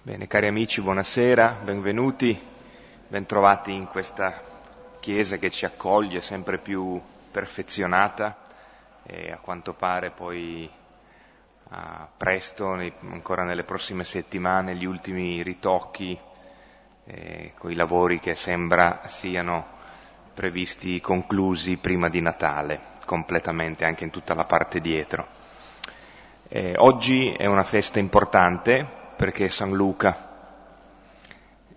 Bene, cari amici, buonasera, benvenuti, bentrovati in questa chiesa che ci accoglie sempre più perfezionata e a quanto pare poi ah, presto, ancora nelle prossime settimane, gli ultimi ritocchi eh, con i lavori che sembra siano previsti conclusi prima di Natale, completamente anche in tutta la parte dietro. Eh, oggi è una festa importante perché San Luca,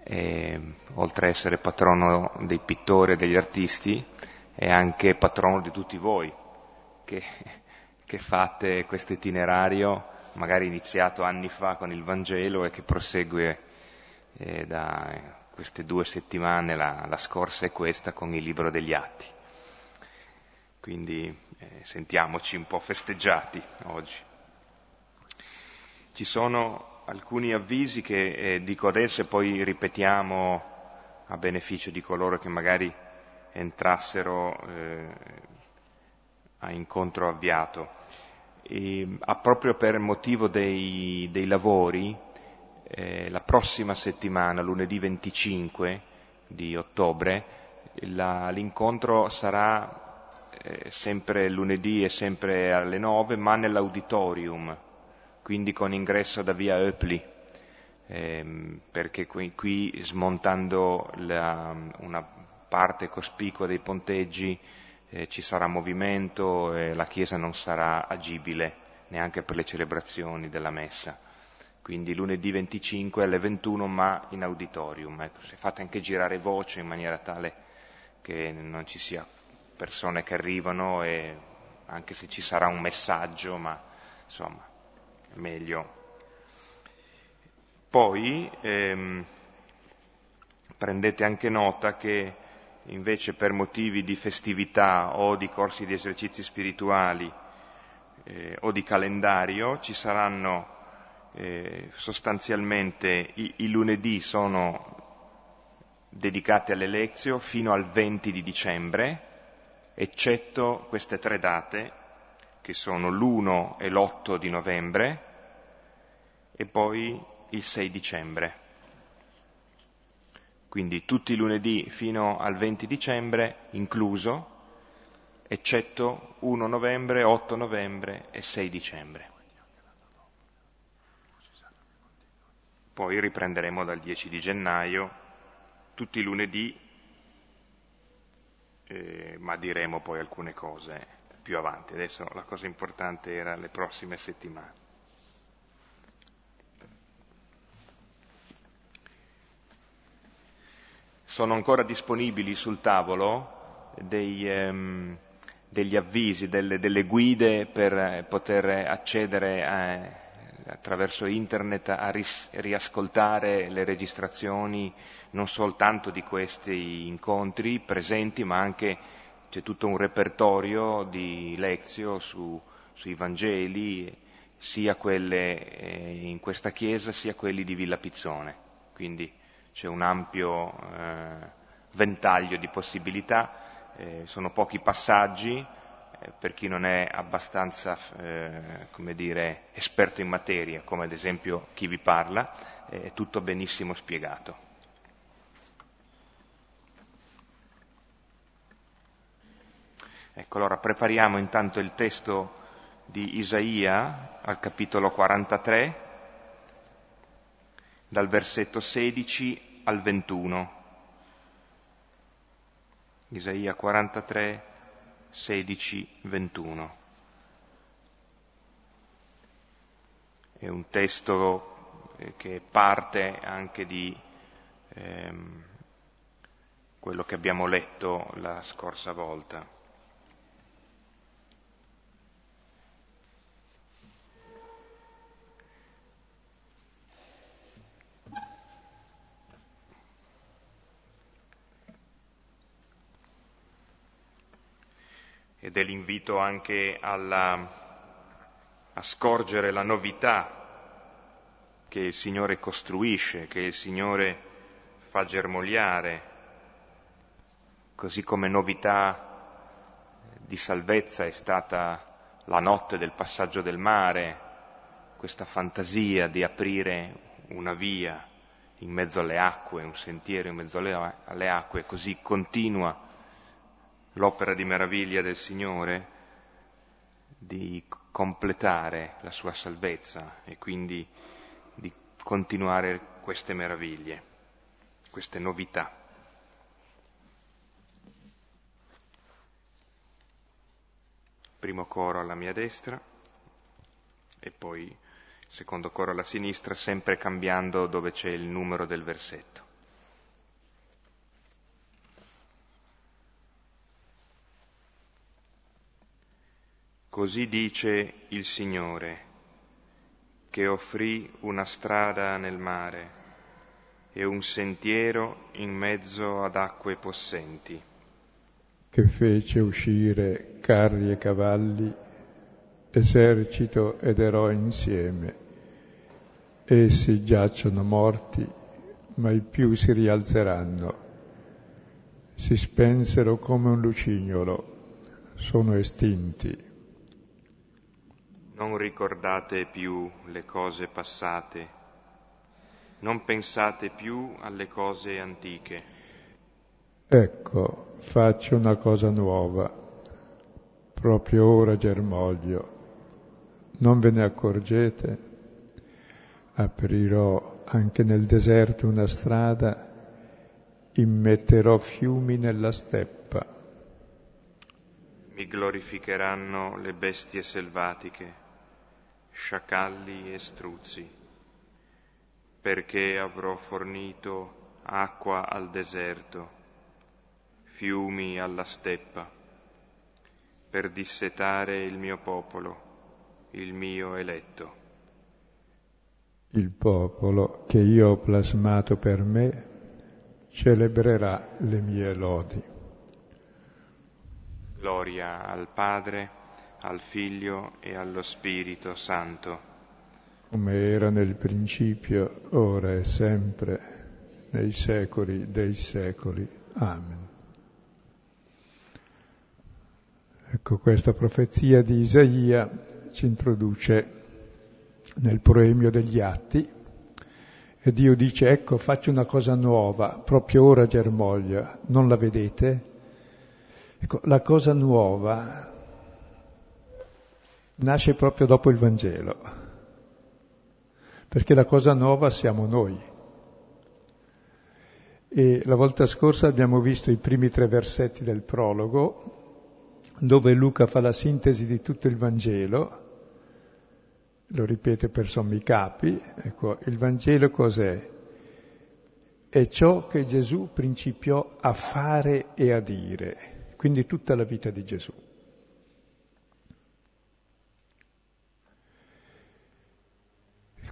e, oltre ad essere patrono dei pittori e degli artisti, è anche patrono di tutti voi che, che fate questo itinerario, magari iniziato anni fa con il Vangelo e che prosegue eh, da queste due settimane, la, la, scorsa e questa, con il libro degli Atti. Quindi eh, sentiamoci un po' festeggiati oggi. Ci sono alcuni avvisi che eh, dico adesso e poi ripetiamo a beneficio di coloro che magari entrassero eh, a incontro avviato. E, a proprio per motivo dei, dei lavori, eh, la prossima settimana, lunedì 25 di ottobre, la, l'incontro sarà eh, sempre lunedì e sempre alle 9, ma nell'auditorium quindi con ingresso da via Öpli, ehm, perché qui, qui smontando la, una parte cospicua dei ponteggi eh, ci sarà movimento e la chiesa non sarà agibile neanche per le celebrazioni della messa. Quindi lunedì 25 alle 21 ma in auditorium. Ecco, se fate anche girare voce in maniera tale che non ci sia persone che arrivano e anche se ci sarà un messaggio, ma insomma meglio. Poi ehm, prendete anche nota che invece per motivi di festività o di corsi di esercizi spirituali eh, o di calendario ci saranno eh, sostanzialmente i, i, lunedì sono dedicati alle lezioni fino al 20 di dicembre, eccetto queste tre date che sono l'1 e l'8 di novembre e poi il 6 dicembre. Quindi tutti i lunedì fino al 20 dicembre incluso, eccetto 1 novembre, 8 novembre e 6 dicembre. Poi riprenderemo dal 10 di gennaio, tutti i lunedì, eh, ma diremo poi alcune cose più avanti. Adesso la cosa importante era le prossime settimane. Sono ancora disponibili sul tavolo dei, ehm, degli avvisi, delle, delle, guide per poter accedere a, attraverso internet a ris- riascoltare le registrazioni non soltanto di questi incontri presenti, ma anche c'è tutto un repertorio di lezio su, sui Vangeli, sia quelle eh, in questa chiesa sia quelli di Villa Pizzone. Quindi c'è un ampio eh, ventaglio di possibilità, eh, sono pochi passaggi, eh, per chi non è abbastanza eh, come dire, esperto in materia, come ad esempio chi vi parla, è tutto benissimo spiegato. Ecco, allora prepariamo intanto il testo di Isaia al capitolo 43, dal versetto 16 al 21. Isaia 43, 16, 21. È un testo eh, che parte anche di ehm, quello che abbiamo letto la scorsa volta. È l'invito anche alla, a scorgere la novità che il Signore costruisce, che il Signore fa germogliare, così come novità di salvezza è stata la notte del passaggio del mare, questa fantasia di aprire una via in mezzo alle acque, un sentiero in mezzo alle acque, così continua l'opera di meraviglia del Signore di completare la sua salvezza e quindi di continuare queste meraviglie, queste novità. Primo coro alla mia destra e poi secondo coro alla sinistra, sempre cambiando dove c'è il numero del versetto. Così dice il Signore, che offrì una strada nel mare e un sentiero in mezzo ad acque possenti. Che fece uscire carri e cavalli, esercito ed eroi insieme Essi giacciono morti, mai più si rialzeranno. Si spensero come un lucignolo, sono estinti. Non ricordate più le cose passate, non pensate più alle cose antiche. Ecco, faccio una cosa nuova, proprio ora germoglio. Non ve ne accorgete? aprirò anche nel deserto una strada, immetterò fiumi nella steppa. Mi glorificheranno le bestie selvatiche, sciacalli e struzzi, perché avrò fornito acqua al deserto, fiumi alla steppa, per dissetare il mio popolo, il mio eletto il popolo che io ho plasmato per me celebrerà le mie lodi. Gloria al Padre, al Figlio e allo Spirito Santo. Come era nel principio, ora e sempre, nei secoli dei secoli. Amen. Ecco, questa profezia di Isaia ci introduce nel proemio degli atti e Dio dice ecco faccio una cosa nuova, proprio ora germoglia, non la vedete? Ecco, la cosa nuova nasce proprio dopo il Vangelo, perché la cosa nuova siamo noi. E la volta scorsa abbiamo visto i primi tre versetti del prologo, dove Luca fa la sintesi di tutto il Vangelo lo ripete per sommi capi, ecco, il Vangelo cos'è? È ciò che Gesù principiò a fare e a dire, quindi tutta la vita di Gesù.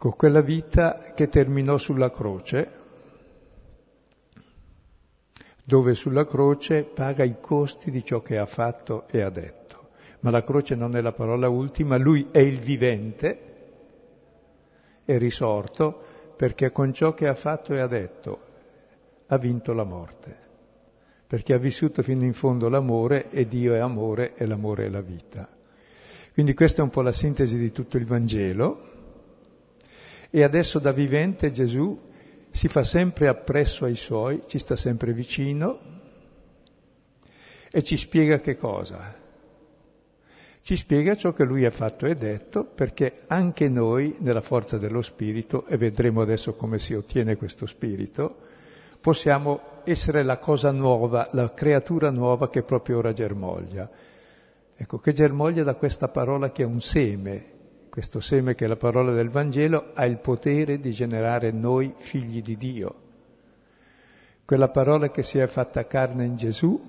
Ecco, quella vita che terminò sulla croce, dove sulla croce paga i costi di ciò che ha fatto e ha detto. Ma la croce non è la parola ultima, lui è il vivente, è risorto perché con ciò che ha fatto e ha detto ha vinto la morte, perché ha vissuto fino in fondo l'amore e Dio è amore e l'amore è la vita. Quindi questa è un po' la sintesi di tutto il Vangelo e adesso da vivente Gesù si fa sempre appresso ai suoi, ci sta sempre vicino e ci spiega che cosa? ci spiega ciò che lui ha fatto e detto, perché anche noi, nella forza dello Spirito, e vedremo adesso come si ottiene questo Spirito, possiamo essere la cosa nuova, la creatura nuova che proprio ora germoglia. Ecco, che germoglia da questa parola che è un seme, questo seme che è la parola del Vangelo, ha il potere di generare noi figli di Dio. Quella parola che si è fatta carne in Gesù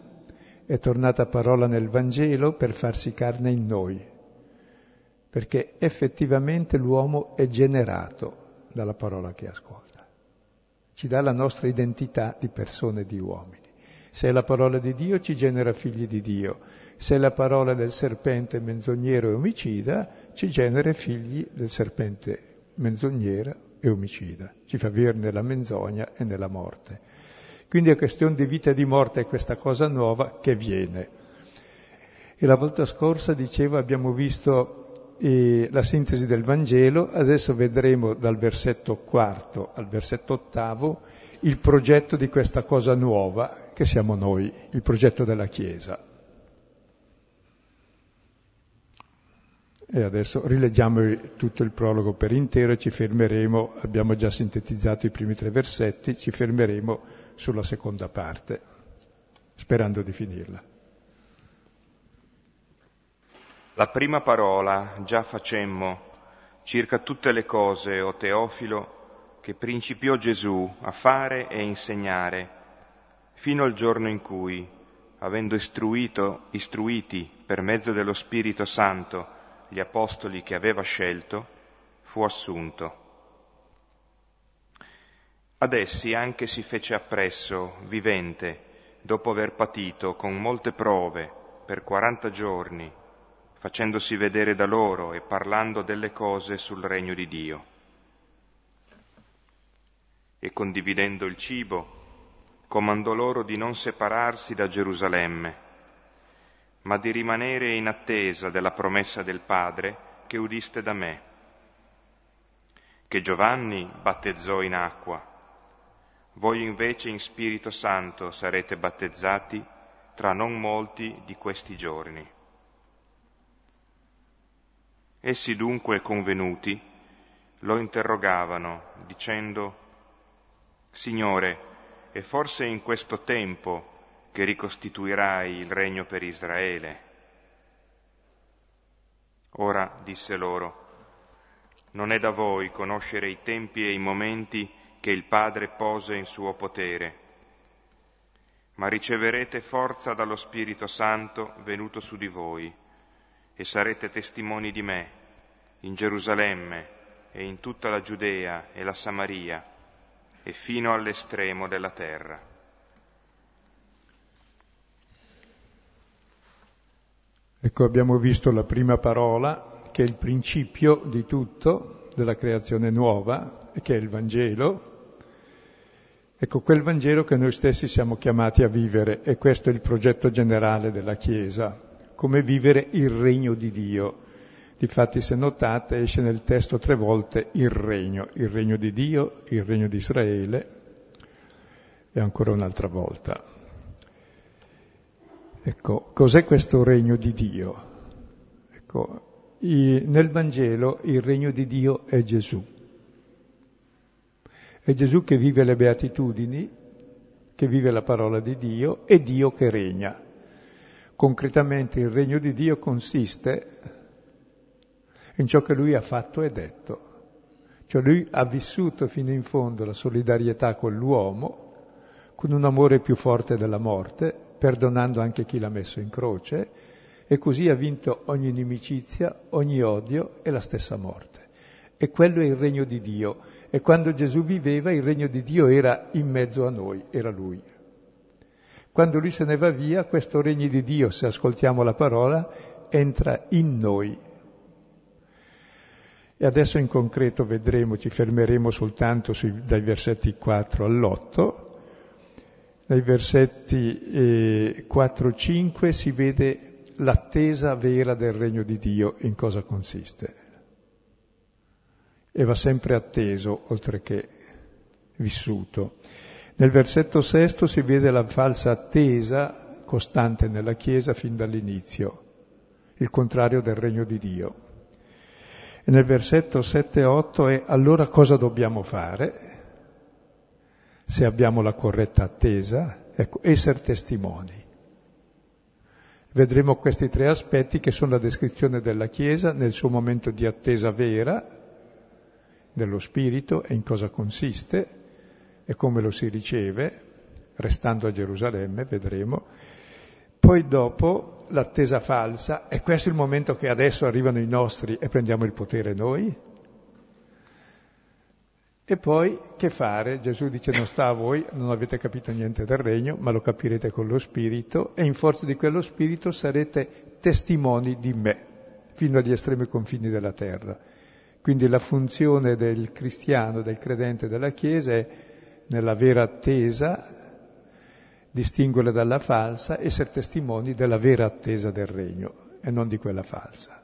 è tornata parola nel Vangelo per farsi carne in noi, perché effettivamente l'uomo è generato dalla parola che ascolta, ci dà la nostra identità di persone di uomini. Se è la parola di Dio ci genera figli di Dio, se la parola del serpente menzognero e omicida ci genera figli del serpente menzognero e omicida, ci fa vivere nella menzogna e nella morte. Quindi è questione di vita e di morte, è questa cosa nuova che viene. E la volta scorsa, dicevo, abbiamo visto eh, la sintesi del Vangelo, adesso vedremo dal versetto quarto al versetto ottavo il progetto di questa cosa nuova che siamo noi, il progetto della Chiesa. E adesso rileggiamo tutto il prologo per intero e ci fermeremo, abbiamo già sintetizzato i primi tre versetti, ci fermeremo sulla seconda parte, sperando di finirla. La prima parola già facemmo circa tutte le cose, o Teofilo, che principiò Gesù a fare e insegnare, fino al giorno in cui, avendo istruito, istruiti per mezzo dello Spirito Santo gli apostoli che aveva scelto, fu assunto. Ad essi anche si fece appresso, vivente, dopo aver patito con molte prove per quaranta giorni, facendosi vedere da loro e parlando delle cose sul regno di Dio. E condividendo il cibo, comandò loro di non separarsi da Gerusalemme, ma di rimanere in attesa della promessa del Padre che udiste da me, che Giovanni battezzò in acqua, voi invece in Spirito Santo sarete battezzati tra non molti di questi giorni. Essi dunque convenuti lo interrogavano, dicendo, Signore, è forse in questo tempo che ricostituirai il regno per Israele? Ora, disse loro, non è da voi conoscere i tempi e i momenti che il Padre pose in suo potere, ma riceverete forza dallo Spirito Santo venuto su di voi e sarete testimoni di me in Gerusalemme e in tutta la Giudea e la Samaria e fino all'estremo della terra. Ecco, abbiamo visto la prima parola, che è il principio di tutto, della creazione nuova, che è il Vangelo. Ecco, quel Vangelo che noi stessi siamo chiamati a vivere, e questo è il progetto generale della Chiesa come vivere il regno di Dio. Difatti, se notate, esce nel testo tre volte il regno, il regno di Dio, il regno di Israele e ancora un'altra volta. Ecco, cos'è questo regno di Dio? Ecco, i, nel Vangelo il regno di Dio è Gesù. È Gesù che vive le beatitudini, che vive la parola di Dio, e Dio che regna. Concretamente il regno di Dio consiste in ciò che lui ha fatto e detto. Cioè lui ha vissuto fino in fondo la solidarietà con l'uomo, con un amore più forte della morte, perdonando anche chi l'ha messo in croce, e così ha vinto ogni inimicizia, ogni odio e la stessa morte. E quello è il regno di Dio. E quando Gesù viveva il regno di Dio era in mezzo a noi, era lui. Quando lui se ne va via, questo regno di Dio, se ascoltiamo la parola, entra in noi. E adesso in concreto vedremo, ci fermeremo soltanto sui, dai versetti 4 all'8. Dai versetti eh, 4-5 si vede l'attesa vera del regno di Dio in cosa consiste. E va sempre atteso, oltre che vissuto. Nel versetto sesto si vede la falsa attesa costante nella Chiesa fin dall'inizio, il contrario del regno di Dio. E nel versetto 7 e 8 è allora cosa dobbiamo fare? Se abbiamo la corretta attesa, ecco, essere testimoni. Vedremo questi tre aspetti che sono la descrizione della Chiesa nel suo momento di attesa vera, dello Spirito e in cosa consiste, e come lo si riceve, restando a Gerusalemme, vedremo. Poi dopo l'attesa falsa, e questo è il momento che adesso arrivano i nostri e prendiamo il potere noi. E poi che fare? Gesù dice non sta a voi, non avete capito niente del regno, ma lo capirete con lo Spirito e in forza di quello Spirito sarete testimoni di me fino agli estremi confini della terra. Quindi la funzione del cristiano, del credente della Chiesa è nella vera attesa, distinguerla dalla falsa, essere testimoni della vera attesa del regno e non di quella falsa.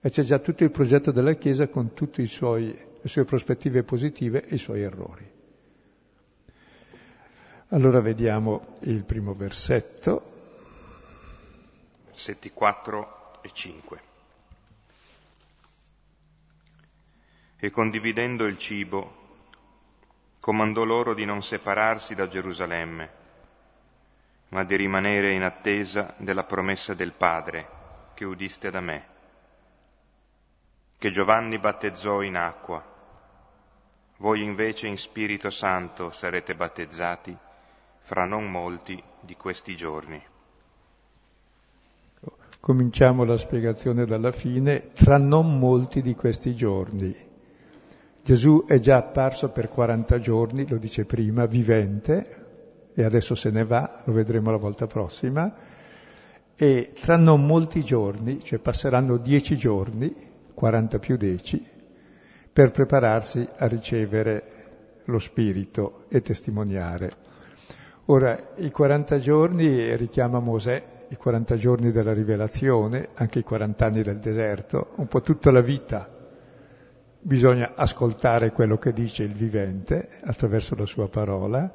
E c'è già tutto il progetto della Chiesa con tutte le sue prospettive positive e i suoi errori. Allora vediamo il primo versetto. Versetti 4 e 5. E condividendo il cibo, comandò loro di non separarsi da Gerusalemme, ma di rimanere in attesa della promessa del Padre che udiste da me, che Giovanni battezzò in acqua, voi invece in Spirito Santo sarete battezzati fra non molti di questi giorni. Cominciamo la spiegazione dalla fine, tra non molti di questi giorni. Gesù è già apparso per 40 giorni, lo dice prima, vivente, e adesso se ne va, lo vedremo la volta prossima, e tra non molti giorni, cioè passeranno 10 giorni, 40 più 10, per prepararsi a ricevere lo Spirito e testimoniare. Ora, i 40 giorni richiama Mosè, i 40 giorni della rivelazione, anche i 40 anni del deserto, un po' tutta la vita. Bisogna ascoltare quello che dice il vivente attraverso la sua parola,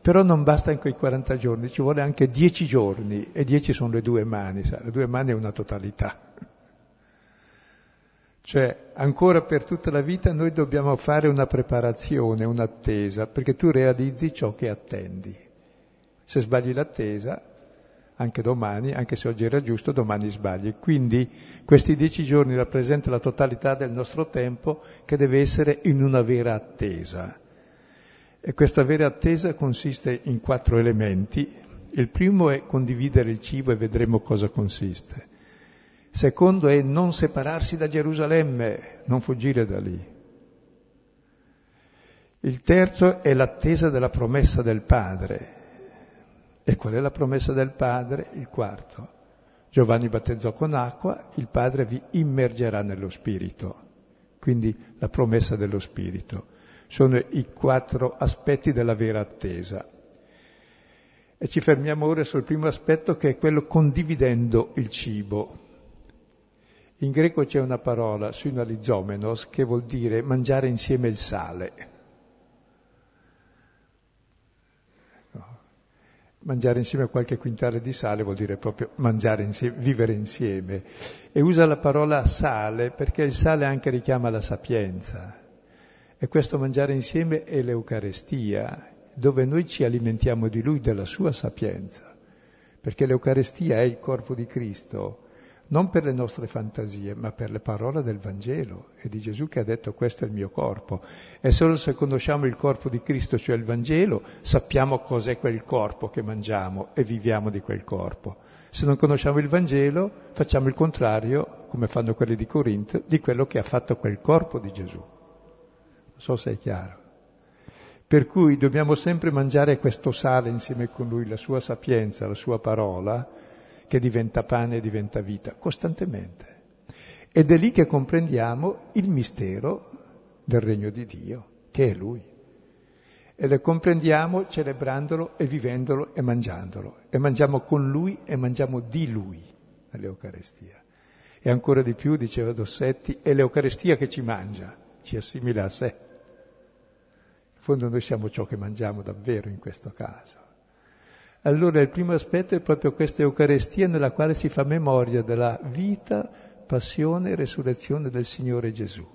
però non basta in quei 40 giorni, ci vuole anche 10 giorni e 10 sono le due mani, sa? le due mani è una totalità. Cioè, ancora per tutta la vita noi dobbiamo fare una preparazione, un'attesa, perché tu realizzi ciò che attendi. Se sbagli l'attesa, anche domani, anche se oggi era giusto, domani sbagli. Quindi questi dieci giorni rappresentano la totalità del nostro tempo che deve essere in una vera attesa. E questa vera attesa consiste in quattro elementi. Il primo è condividere il cibo e vedremo cosa consiste. Secondo è non separarsi da Gerusalemme, non fuggire da lì. Il terzo è l'attesa della promessa del Padre, e qual è la promessa del Padre? Il quarto. Giovanni battezzò con acqua, il Padre vi immergerà nello Spirito. Quindi la promessa dello Spirito. Sono i quattro aspetti della vera attesa. E ci fermiamo ora sul primo aspetto che è quello condividendo il cibo. In greco c'è una parola, suinalizomenos, che vuol dire mangiare insieme il sale. Mangiare insieme qualche quintale di sale vuol dire proprio mangiare insieme, vivere insieme. E usa la parola sale perché il sale anche richiama la sapienza. E questo mangiare insieme è l'Eucarestia, dove noi ci alimentiamo di Lui, della sua sapienza. Perché l'Eucarestia è il corpo di Cristo non per le nostre fantasie, ma per le parole del Vangelo e di Gesù che ha detto questo è il mio corpo. E solo se conosciamo il corpo di Cristo, cioè il Vangelo, sappiamo cos'è quel corpo che mangiamo e viviamo di quel corpo. Se non conosciamo il Vangelo, facciamo il contrario, come fanno quelli di Corinto, di quello che ha fatto quel corpo di Gesù. Non so se è chiaro. Per cui dobbiamo sempre mangiare questo sale insieme con lui, la sua sapienza, la sua parola, che diventa pane e diventa vita, costantemente. Ed è lì che comprendiamo il mistero del regno di Dio, che è Lui. E lo comprendiamo celebrandolo e vivendolo e mangiandolo. E mangiamo con Lui e mangiamo di Lui nell'Eucarestia. E ancora di più, diceva Dossetti, è l'Eucarestia che ci mangia, ci assimila a sé. In fondo noi siamo ciò che mangiamo davvero in questo caso. Allora il primo aspetto è proprio questa Eucarestia nella quale si fa memoria della vita, passione e resurrezione del Signore Gesù.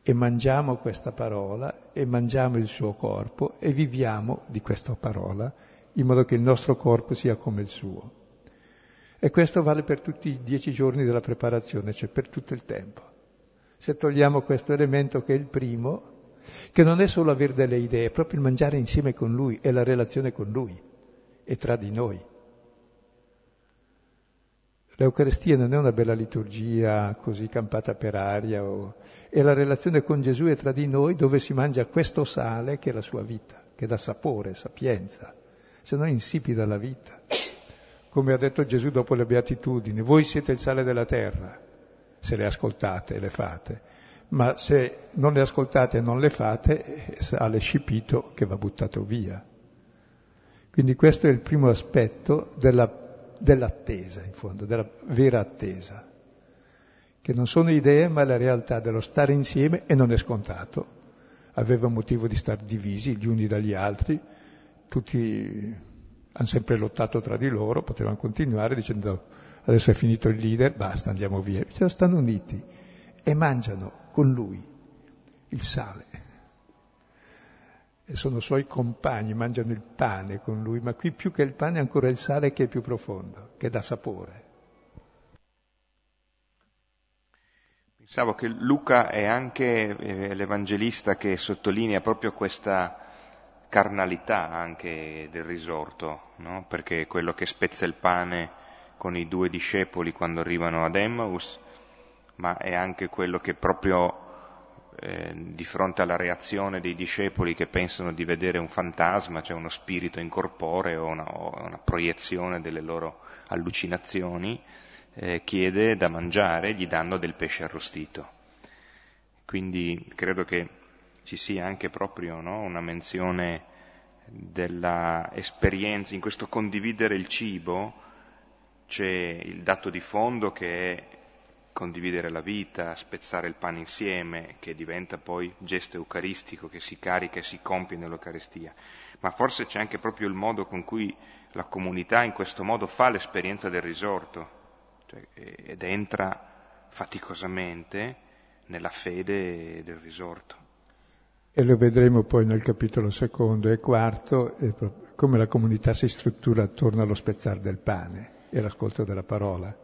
E mangiamo questa parola e mangiamo il suo corpo e viviamo di questa parola in modo che il nostro corpo sia come il suo. E questo vale per tutti i dieci giorni della preparazione, cioè per tutto il tempo. Se togliamo questo elemento che è il primo, che non è solo avere delle idee, è proprio il mangiare insieme con Lui e la relazione con Lui e tra di noi. L'Eucarestia non è una bella liturgia così campata per aria, o... è la relazione con Gesù e tra di noi dove si mangia questo sale che è la sua vita, che dà sapore, sapienza, se no insipida la vita. Come ha detto Gesù dopo le beatitudini, voi siete il sale della terra, se le ascoltate e le fate, ma se non le ascoltate e non le fate, sale scipito che va buttato via. Quindi questo è il primo aspetto della, dell'attesa, in fondo, della vera attesa, che non sono idee ma la realtà dello stare insieme e non è scontato. Aveva motivo di stare divisi gli uni dagli altri, tutti hanno sempre lottato tra di loro, potevano continuare dicendo adesso è finito il leader, basta, andiamo via. Invece stanno uniti e mangiano con lui il sale. Sono suoi compagni, mangiano il pane con lui, ma qui più che il pane è ancora il sale che è più profondo, che dà sapore. Pensavo che Luca è anche eh, l'evangelista che sottolinea proprio questa carnalità anche del risorto, no? perché quello che spezza il pane con i due discepoli quando arrivano ad Emmaus, ma è anche quello che proprio eh, di fronte alla reazione dei discepoli che pensano di vedere un fantasma, cioè uno spirito incorporeo una, o una proiezione delle loro allucinazioni, eh, chiede da mangiare, gli danno del pesce arrostito. Quindi credo che ci sia anche proprio no, una menzione della esperienza, in questo condividere il cibo c'è il dato di fondo che è condividere la vita, spezzare il pane insieme, che diventa poi gesto eucaristico che si carica e si compie nell'Eucaristia, ma forse c'è anche proprio il modo con cui la comunità in questo modo fa l'esperienza del risorto cioè, ed entra faticosamente nella fede del risorto. E lo vedremo poi nel capitolo secondo e quarto, come la comunità si struttura attorno allo spezzare del pane e l'ascolto della parola.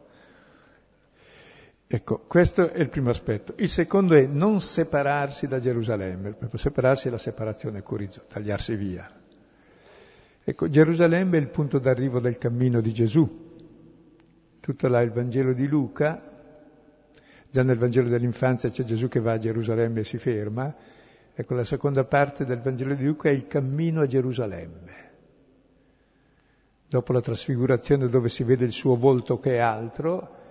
Ecco, questo è il primo aspetto. Il secondo è non separarsi da Gerusalemme, proprio separarsi è la separazione corizo, tagliarsi via. Ecco, Gerusalemme è il punto d'arrivo del cammino di Gesù. Tutto là il Vangelo di Luca, già nel Vangelo dell'infanzia c'è Gesù che va a Gerusalemme e si ferma. Ecco, la seconda parte del Vangelo di Luca è il cammino a Gerusalemme. Dopo la trasfigurazione dove si vede il suo volto che è altro,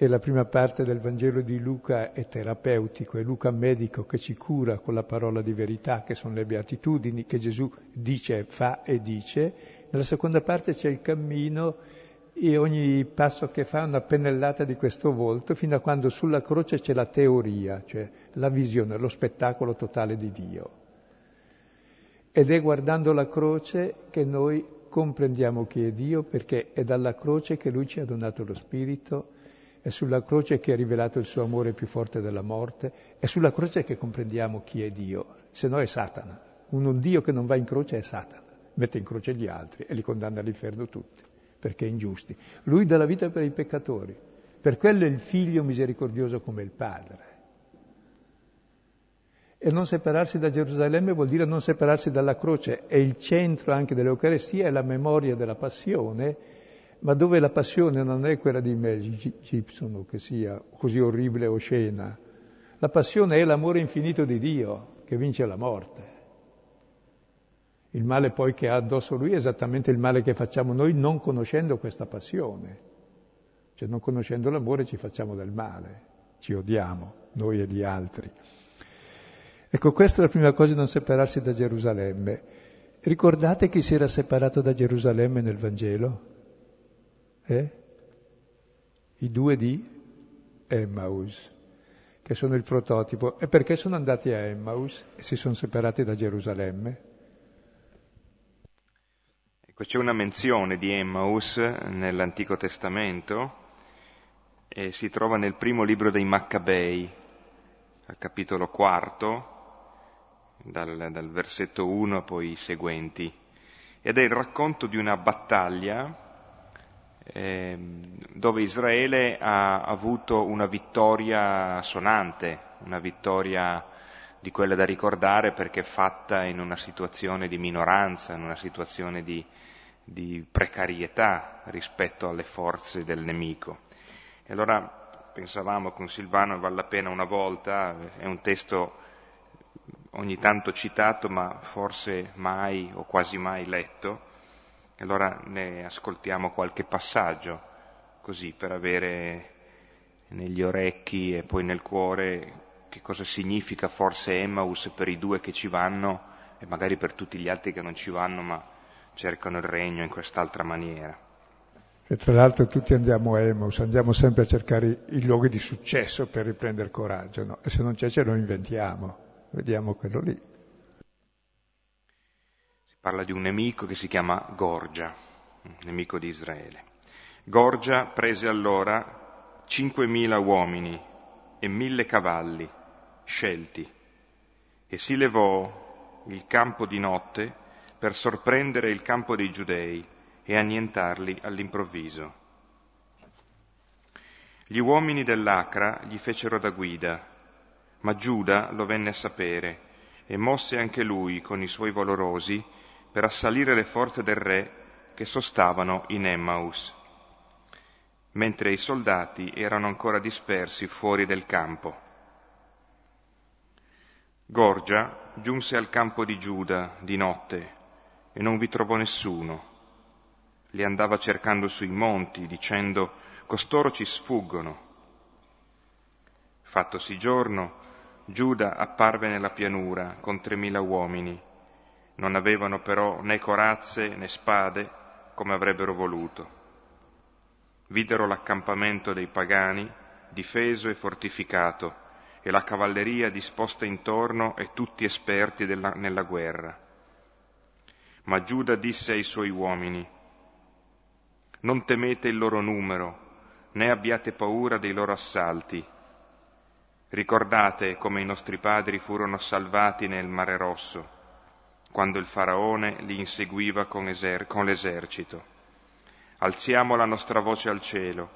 e la prima parte del Vangelo di Luca è terapeutico, è Luca medico che ci cura con la parola di verità, che sono le beatitudini che Gesù dice, fa e dice. Nella seconda parte c'è il cammino e ogni passo che fa è una pennellata di questo volto, fino a quando sulla croce c'è la teoria, cioè la visione, lo spettacolo totale di Dio. Ed è guardando la croce che noi comprendiamo chi è Dio, perché è dalla croce che Lui ci ha donato lo Spirito, è sulla croce che ha rivelato il suo amore più forte della morte, è sulla croce che comprendiamo chi è Dio, se no è Satana. Un Dio che non va in croce è Satana, mette in croce gli altri e li condanna all'inferno tutti, perché ingiusti. Lui dà la vita per i peccatori, per quello è il figlio misericordioso come il Padre. E non separarsi da Gerusalemme vuol dire non separarsi dalla croce, è il centro anche dell'Eucarestia, è la memoria della passione, ma dove la passione non è quella di Mel Gibson che sia così orribile o oscena, la passione è l'amore infinito di Dio che vince la morte. Il male poi che ha addosso lui è esattamente il male che facciamo noi non conoscendo questa passione. Cioè non conoscendo l'amore ci facciamo del male, ci odiamo, noi e gli altri. Ecco, questa è la prima cosa, non separarsi da Gerusalemme. Ricordate chi si era separato da Gerusalemme nel Vangelo? Eh? I due di Emmaus, che sono il prototipo. E perché sono andati a Emmaus e si sono separati da Gerusalemme? Ecco, c'è una menzione di Emmaus nell'Antico Testamento e si trova nel primo libro dei Maccabei, al capitolo quarto, dal, dal versetto 1 poi i seguenti. Ed è il racconto di una battaglia dove Israele ha avuto una vittoria sonante, una vittoria di quella da ricordare perché fatta in una situazione di minoranza, in una situazione di, di precarietà rispetto alle forze del nemico. E allora pensavamo con Silvano, vale la pena una volta, è un testo ogni tanto citato ma forse mai o quasi mai letto, e allora ne ascoltiamo qualche passaggio, così per avere negli orecchi e poi nel cuore che cosa significa forse Emmaus per i due che ci vanno e magari per tutti gli altri che non ci vanno ma cercano il regno in quest'altra maniera. E tra l'altro tutti andiamo a Emos, andiamo sempre a cercare i luoghi di successo per riprendere coraggio, no? E se non c'è ce lo inventiamo, vediamo quello lì. Parla di un nemico che si chiama Gorgia, nemico di Israele. Gorgia prese allora 5.000 uomini e mille cavalli scelti e si levò il campo di notte per sorprendere il campo dei giudei e annientarli all'improvviso. Gli uomini dell'Acra gli fecero da guida, ma Giuda lo venne a sapere e mosse anche lui con i suoi valorosi per assalire le forze del re che sostavano in Emmaus, mentre i soldati erano ancora dispersi fuori del campo. Gorgia giunse al campo di Giuda di notte e non vi trovò nessuno li andava cercando sui monti, dicendo costoro ci sfuggono. Fattosi giorno, Giuda apparve nella pianura con tremila uomini. Non avevano però né corazze né spade come avrebbero voluto. Videro l'accampamento dei pagani, difeso e fortificato, e la cavalleria disposta intorno e tutti esperti della, nella guerra. Ma Giuda disse ai suoi uomini, non temete il loro numero, né abbiate paura dei loro assalti. Ricordate come i nostri padri furono salvati nel Mare Rosso, quando il faraone li inseguiva con, eser- con l'esercito. Alziamo la nostra voce al cielo,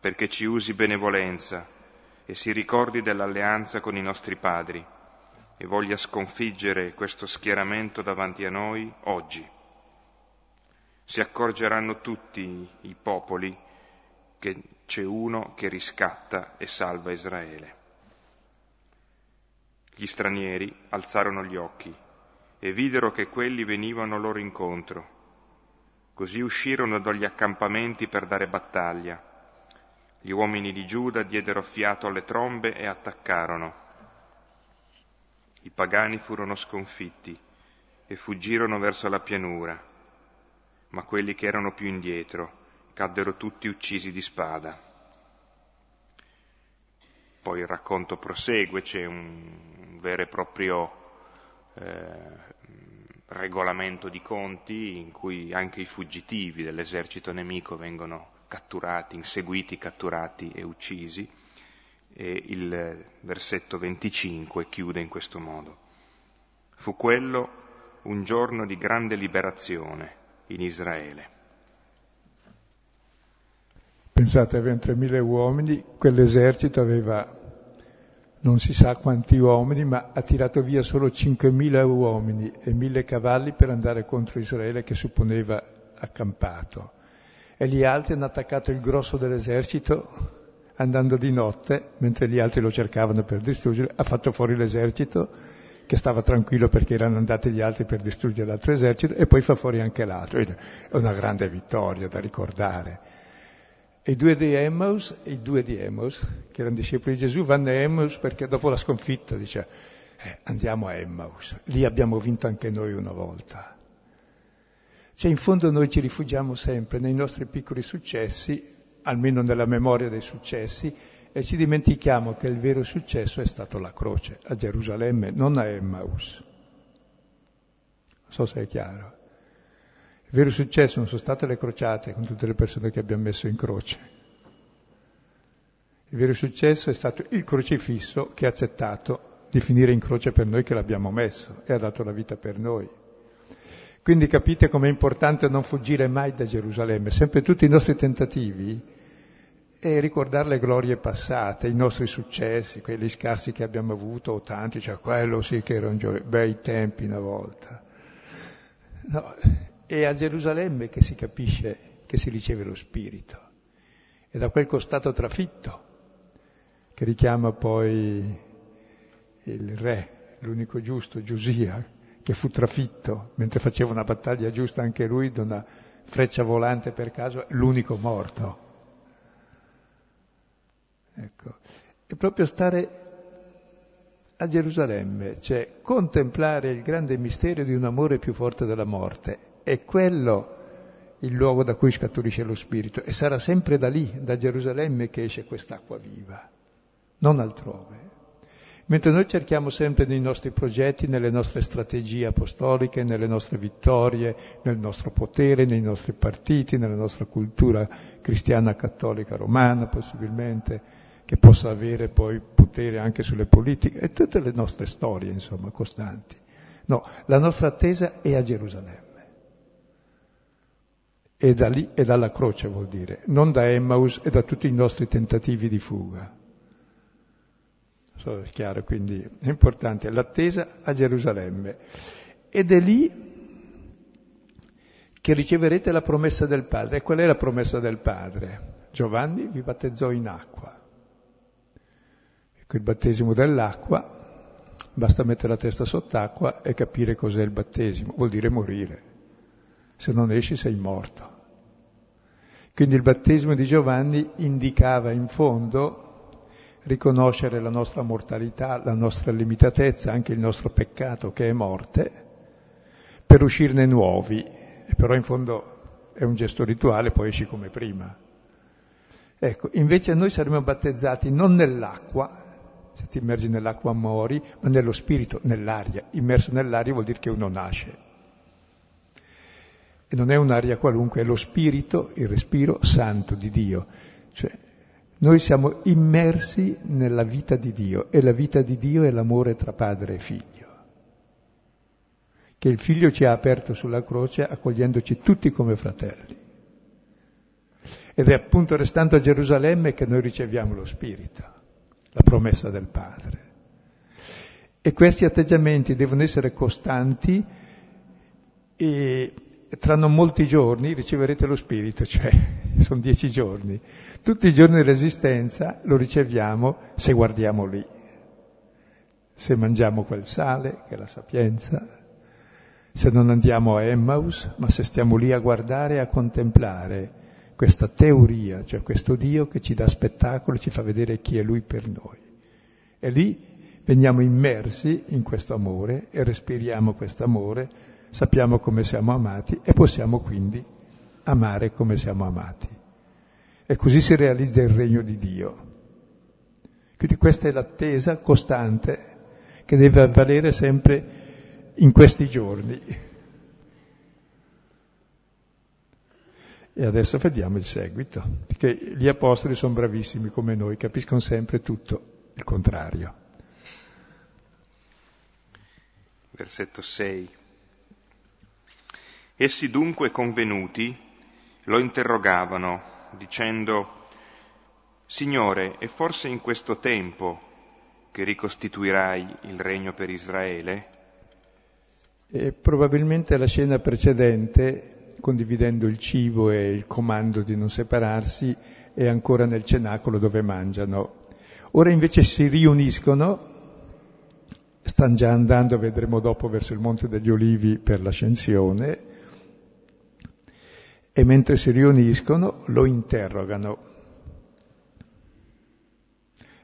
perché ci usi benevolenza e si ricordi dell'alleanza con i nostri padri e voglia sconfiggere questo schieramento davanti a noi oggi si accorgeranno tutti i popoli che c'è uno che riscatta e salva Israele. Gli stranieri alzarono gli occhi e videro che quelli venivano loro incontro. Così uscirono dagli accampamenti per dare battaglia. Gli uomini di Giuda diedero fiato alle trombe e attaccarono. I pagani furono sconfitti e fuggirono verso la pianura ma quelli che erano più indietro caddero tutti uccisi di spada. Poi il racconto prosegue, c'è un vero e proprio eh, regolamento di conti in cui anche i fuggitivi dell'esercito nemico vengono catturati, inseguiti, catturati e uccisi. E il versetto 25 chiude in questo modo. Fu quello un giorno di grande liberazione in Israele. Pensate, avevano 3.000 uomini, quell'esercito aveva non si sa quanti uomini, ma ha tirato via solo 5.000 uomini e 1.000 cavalli per andare contro Israele che supponeva accampato. E gli altri hanno attaccato il grosso dell'esercito andando di notte, mentre gli altri lo cercavano per distruggere, ha fatto fuori l'esercito che stava tranquillo perché erano andati gli altri per distruggere l'altro esercito e poi fa fuori anche l'altro. È una grande vittoria da ricordare. E i due di Emmaus, i due di Emmaus, che erano discepoli di Gesù, vanno a Emmaus perché dopo la sconfitta dice eh, andiamo a Emmaus, lì abbiamo vinto anche noi una volta. Cioè in fondo noi ci rifugiamo sempre nei nostri piccoli successi, almeno nella memoria dei successi, e ci dimentichiamo che il vero successo è stato la croce a Gerusalemme, non a Emmaus. Non so se è chiaro. Il vero successo non sono state le crociate con tutte le persone che abbiamo messo in croce. Il vero successo è stato il crocifisso che ha accettato di finire in croce per noi che l'abbiamo messo e ha dato la vita per noi. Quindi capite com'è importante non fuggire mai da Gerusalemme. Sempre tutti i nostri tentativi e ricordare le glorie passate, i nostri successi, quelli scarsi che abbiamo avuto, o tanti, cioè quello sì che erano gio- bei tempi una volta. No, è a Gerusalemme che si capisce che si riceve lo Spirito, è da quel costato trafitto che richiama poi il re, l'unico giusto, Giosia, che fu trafitto mentre faceva una battaglia giusta anche lui da una freccia volante per caso, l'unico morto. Ecco. È proprio stare a Gerusalemme, cioè contemplare il grande mistero di un amore più forte della morte. È quello il luogo da cui scaturisce lo Spirito e sarà sempre da lì, da Gerusalemme, che esce quest'acqua viva, non altrove. Mentre noi cerchiamo sempre nei nostri progetti, nelle nostre strategie apostoliche, nelle nostre vittorie, nel nostro potere, nei nostri partiti, nella nostra cultura cristiana, cattolica, romana possibilmente, che possa avere poi potere anche sulle politiche e tutte le nostre storie, insomma, costanti. No, la nostra attesa è a Gerusalemme. E da lì e dalla croce vuol dire, non da Emmaus e da tutti i nostri tentativi di fuga. So, è chiaro, quindi è importante l'attesa a Gerusalemme. Ed è lì che riceverete la promessa del Padre. E qual è la promessa del Padre? Giovanni vi battezzò in acqua. Ecco, il battesimo dell'acqua, basta mettere la testa sott'acqua e capire cos'è il battesimo, vuol dire morire. Se non esci sei morto. Quindi il battesimo di Giovanni indicava in fondo riconoscere la nostra mortalità, la nostra limitatezza, anche il nostro peccato che è morte, per uscirne nuovi. E però in fondo è un gesto rituale, poi esci come prima. Ecco, invece noi saremo battezzati non nell'acqua, se ti immergi nell'acqua muori, ma nello spirito, nell'aria. Immerso nell'aria vuol dire che uno nasce. E non è un'aria qualunque, è lo spirito, il respiro santo di Dio. Cioè, noi siamo immersi nella vita di Dio e la vita di Dio è l'amore tra padre e figlio. Che il figlio ci ha aperto sulla croce accogliendoci tutti come fratelli. Ed è appunto restando a Gerusalemme che noi riceviamo lo spirito la promessa del Padre. E questi atteggiamenti devono essere costanti e tra non molti giorni riceverete lo Spirito, cioè sono dieci giorni. Tutti i giorni di resistenza lo riceviamo se guardiamo lì, se mangiamo quel sale, che è la sapienza, se non andiamo a Emmaus, ma se stiamo lì a guardare e a contemplare questa teoria, cioè questo Dio che ci dà spettacolo, ci fa vedere chi è Lui per noi. E lì veniamo immersi in questo amore e respiriamo questo amore, sappiamo come siamo amati e possiamo quindi amare come siamo amati. E così si realizza il regno di Dio. Quindi questa è l'attesa costante che deve avvalere sempre in questi giorni. E adesso vediamo il seguito, perché gli apostoli sono bravissimi come noi, capiscono sempre tutto il contrario. Versetto 6. Essi dunque convenuti lo interrogavano, dicendo, Signore, è forse in questo tempo che ricostituirai il regno per Israele? E probabilmente la scena precedente condividendo il cibo e il comando di non separarsi, è ancora nel cenacolo dove mangiano. Ora invece si riuniscono, stanno già andando, vedremo dopo, verso il Monte degli Olivi per l'ascensione, e mentre si riuniscono lo interrogano.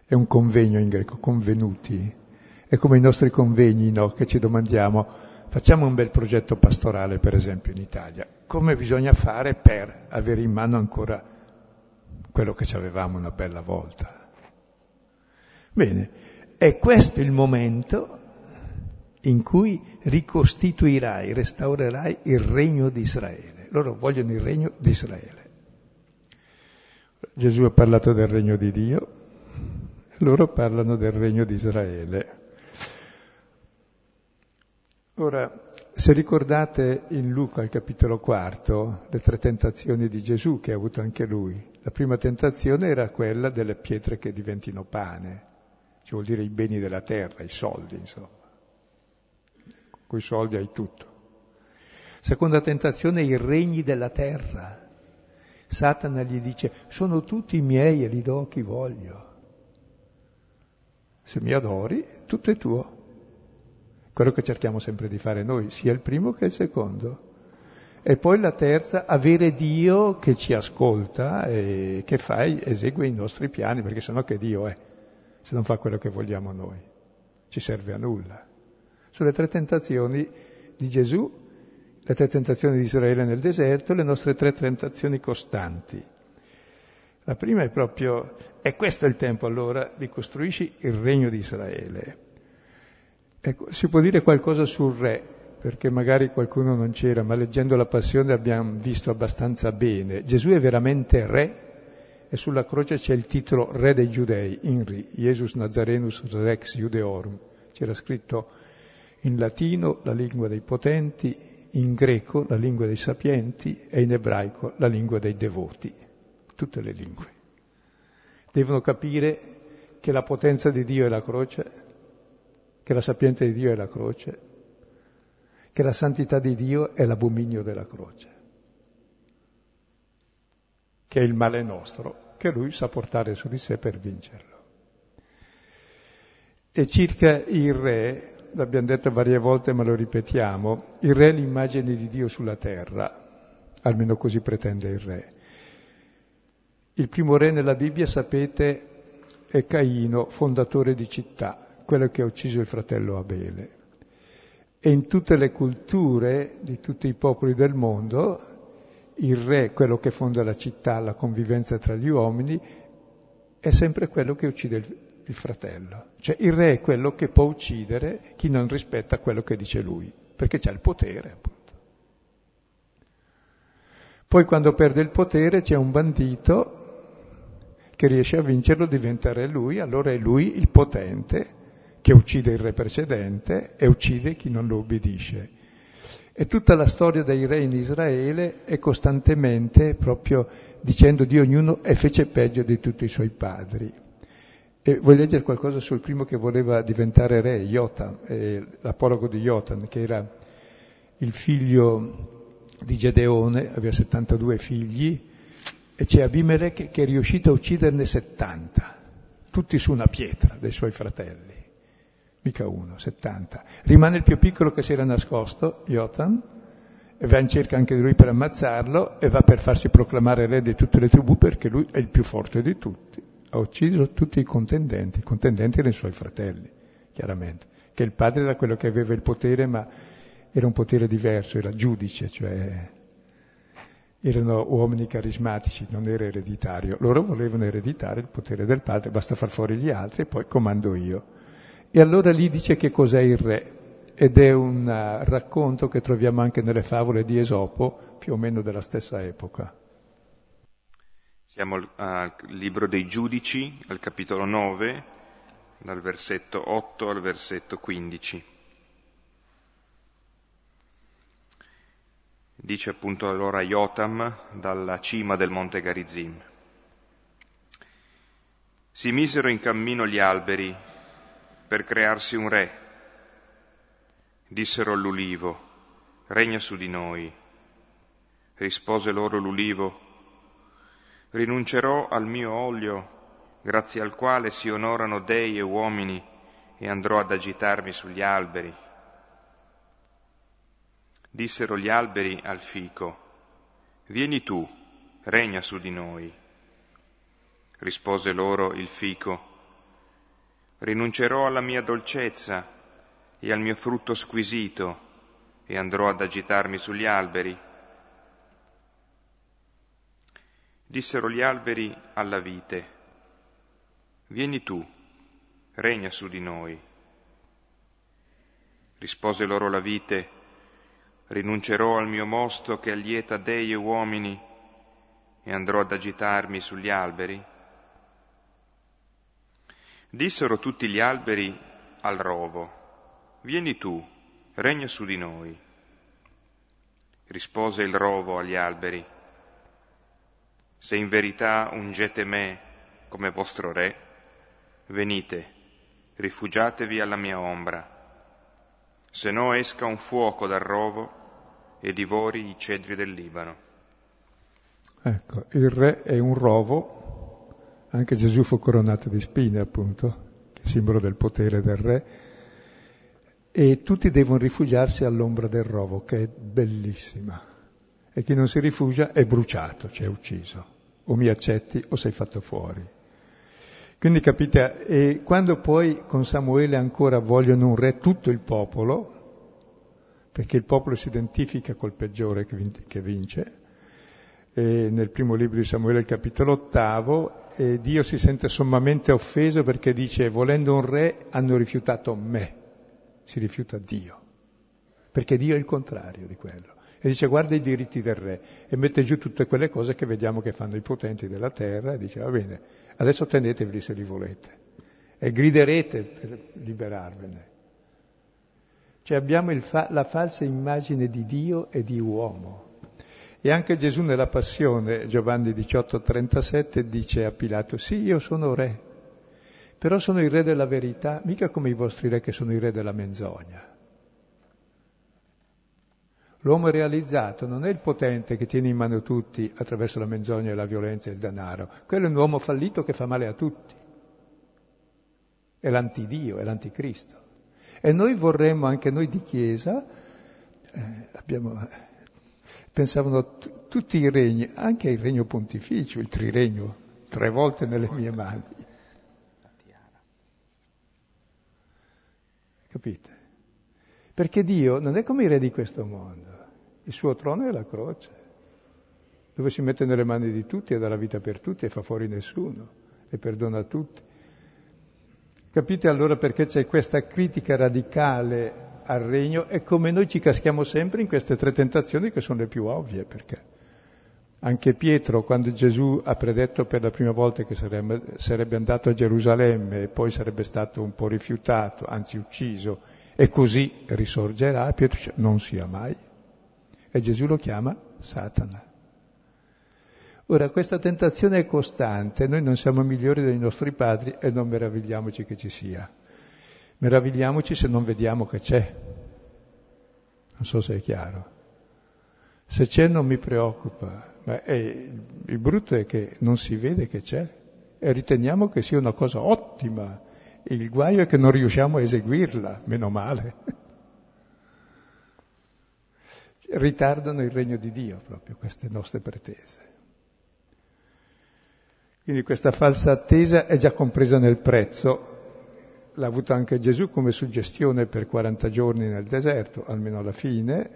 È un convegno in greco, convenuti. È come i nostri convegni, no? Che ci domandiamo, facciamo un bel progetto pastorale, per esempio, in Italia come bisogna fare per avere in mano ancora quello che ci avevamo una bella volta. Bene, è questo il momento in cui ricostituirai, restaurerai il regno di Israele. Loro vogliono il regno di Israele. Gesù ha parlato del regno di Dio, loro parlano del regno di Israele. Ora, se ricordate in Luca, al capitolo quarto, le tre tentazioni di Gesù che ha avuto anche lui, la prima tentazione era quella delle pietre che diventino pane, cioè vuol dire i beni della terra, i soldi, insomma. Con i soldi hai tutto. Seconda tentazione, i regni della terra. Satana gli dice, sono tutti miei e li do a chi voglio. Se mi adori, tutto è tuo quello che cerchiamo sempre di fare noi, sia il primo che il secondo. E poi la terza, avere Dio che ci ascolta e che fa, esegue i nostri piani, perché sennò che Dio è, se non fa quello che vogliamo noi, ci serve a nulla. Sulle tre tentazioni di Gesù, le tre tentazioni di Israele nel deserto, le nostre tre tentazioni costanti. La prima è proprio, e questo è il tempo allora, ricostruisci il regno di Israele. Ecco, si può dire qualcosa sul re, perché magari qualcuno non c'era, ma leggendo la Passione abbiamo visto abbastanza bene. Gesù è veramente re e sulla croce c'è il titolo Re dei Giudei, Inri, Jesus Nazarenus Rex Judeorum. C'era scritto in latino la lingua dei potenti, in greco la lingua dei sapienti e in ebraico la lingua dei devoti. Tutte le lingue. Devono capire che la potenza di Dio è la croce, che la sapienza di Dio è la croce, che la santità di Dio è l'abominio della croce che è il male nostro, che lui sa portare su di sé per vincerlo. E circa il re, l'abbiamo detto varie volte ma lo ripetiamo, il re è l'immagine di Dio sulla terra, almeno così pretende il re. Il primo re nella Bibbia, sapete, è Caino, fondatore di città, quello che ha ucciso il fratello Abele. E in tutte le culture di tutti i popoli del mondo il re, quello che fonda la città, la convivenza tra gli uomini, è sempre quello che uccide il, il fratello. Cioè il re è quello che può uccidere chi non rispetta quello che dice lui, perché c'è il potere, appunto. Poi quando perde il potere c'è un bandito che riesce a vincerlo, diventa re lui, allora è lui il potente che uccide il re precedente e uccide chi non lo obbedisce. E tutta la storia dei re in Israele è costantemente proprio dicendo di ognuno e fece peggio di tutti i suoi padri. E voglio leggere qualcosa sul primo che voleva diventare re, Jotam, eh, l'apologo di Jotam, che era il figlio di Gedeone, aveva 72 figli, e c'è Abimelech che è riuscito a ucciderne 70, tutti su una pietra dei suoi fratelli mica uno, 70. Rimane il più piccolo che si era nascosto, Jotam, e va in cerca anche di lui per ammazzarlo e va per farsi proclamare re di tutte le tribù perché lui è il più forte di tutti. Ha ucciso tutti i contendenti, i contendenti erano i suoi fratelli, chiaramente, che il padre era quello che aveva il potere, ma era un potere diverso, era giudice, cioè erano uomini carismatici, non era ereditario. Loro volevano ereditare il potere del padre, basta far fuori gli altri e poi comando io. E allora lì dice che cos'è il re, ed è un uh, racconto che troviamo anche nelle favole di Esopo, più o meno della stessa epoca. Siamo al libro dei giudici, al capitolo 9, dal versetto 8 al versetto 15. Dice appunto allora Jotam dalla cima del monte Garizim. Si misero in cammino gli alberi per crearsi un re. Dissero all'ulivo, regna su di noi. Rispose loro l'ulivo, rinuncerò al mio olio, grazie al quale si onorano dei e uomini, e andrò ad agitarmi sugli alberi. Dissero gli alberi al fico, vieni tu, regna su di noi. Rispose loro il fico, rinuncerò alla mia dolcezza e al mio frutto squisito e andrò ad agitarmi sugli alberi. Dissero gli alberi alla vite, vieni tu, regna su di noi. Rispose loro la vite, rinuncerò al mio mosto che allieta dei e uomini e andrò ad agitarmi sugli alberi. Dissero tutti gli alberi al rovo, vieni tu, regna su di noi. Rispose il rovo agli alberi, se in verità ungete me come vostro re, venite, rifugiatevi alla mia ombra, se no esca un fuoco dal rovo e divori i cedri del Libano. Ecco, il re è un rovo anche Gesù fu coronato di spine, appunto, che è simbolo del potere del re. E tutti devono rifugiarsi all'ombra del rovo, che è bellissima. E chi non si rifugia è bruciato, cioè ucciso. O mi accetti o sei fatto fuori. Quindi capite, e quando poi con Samuele ancora vogliono un re tutto il popolo, perché il popolo si identifica col peggiore che vince. E nel primo libro di Samuele, il capitolo ottavo, Dio si sente sommamente offeso perché dice, volendo un re, hanno rifiutato me, si rifiuta Dio, perché Dio è il contrario di quello. E dice guarda i diritti del re e mette giù tutte quelle cose che vediamo che fanno i potenti della terra e dice va bene, adesso tenetevi se li volete e griderete per liberarvene. Cioè abbiamo fa- la falsa immagine di Dio e di uomo. E anche Gesù nella Passione, Giovanni 18:37, dice a Pilato, sì, io sono re, però sono il re della verità, mica come i vostri re che sono i re della menzogna. L'uomo realizzato non è il potente che tiene in mano tutti attraverso la menzogna la violenza e il denaro, quello è un uomo fallito che fa male a tutti. È l'antidio, è l'anticristo. E noi vorremmo, anche noi di Chiesa, eh, abbiamo, pensavano t- tutti i regni, anche il regno pontificio, il triregno, tre volte nelle mie mani. Capite? Perché Dio non è come i re di questo mondo, il suo trono è la croce, dove si mette nelle mani di tutti e dà la vita per tutti e fa fuori nessuno e perdona tutti. Capite allora perché c'è questa critica radicale al regno e come noi ci caschiamo sempre in queste tre tentazioni che sono le più ovvie, perché anche Pietro, quando Gesù ha predetto per la prima volta che sarebbe, sarebbe andato a Gerusalemme e poi sarebbe stato un po' rifiutato, anzi ucciso, e così risorgerà, Pietro dice non sia mai. E Gesù lo chiama Satana. Ora, questa tentazione è costante, noi non siamo migliori dei nostri padri e non meravigliamoci che ci sia. Meravigliamoci se non vediamo che c'è. Non so se è chiaro. Se c'è non mi preoccupa, ma è, il brutto è che non si vede che c'è e riteniamo che sia una cosa ottima. Il guaio è che non riusciamo a eseguirla, meno male. Ritardano il regno di Dio proprio queste nostre pretese. Quindi questa falsa attesa è già compresa nel prezzo, l'ha avuta anche Gesù come suggestione per 40 giorni nel deserto, almeno alla fine,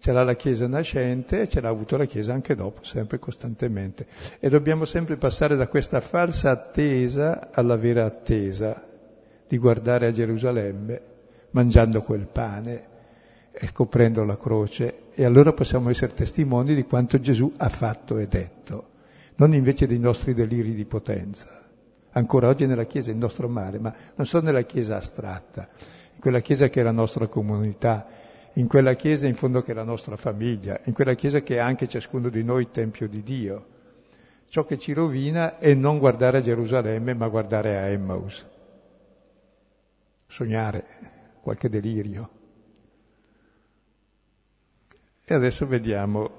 c'era la Chiesa nascente e ce l'ha avuto la Chiesa anche dopo, sempre costantemente. E dobbiamo sempre passare da questa falsa attesa alla vera attesa di guardare a Gerusalemme mangiando quel pane coprendo la croce e allora possiamo essere testimoni di quanto Gesù ha fatto e detto non invece dei nostri deliri di potenza. Ancora oggi nella Chiesa è il nostro male, ma non solo nella Chiesa astratta, in quella Chiesa che è la nostra comunità, in quella Chiesa in fondo che è la nostra famiglia, in quella Chiesa che è anche ciascuno di noi Tempio di Dio. Ciò che ci rovina è non guardare a Gerusalemme, ma guardare a Emmaus. Sognare qualche delirio. E adesso vediamo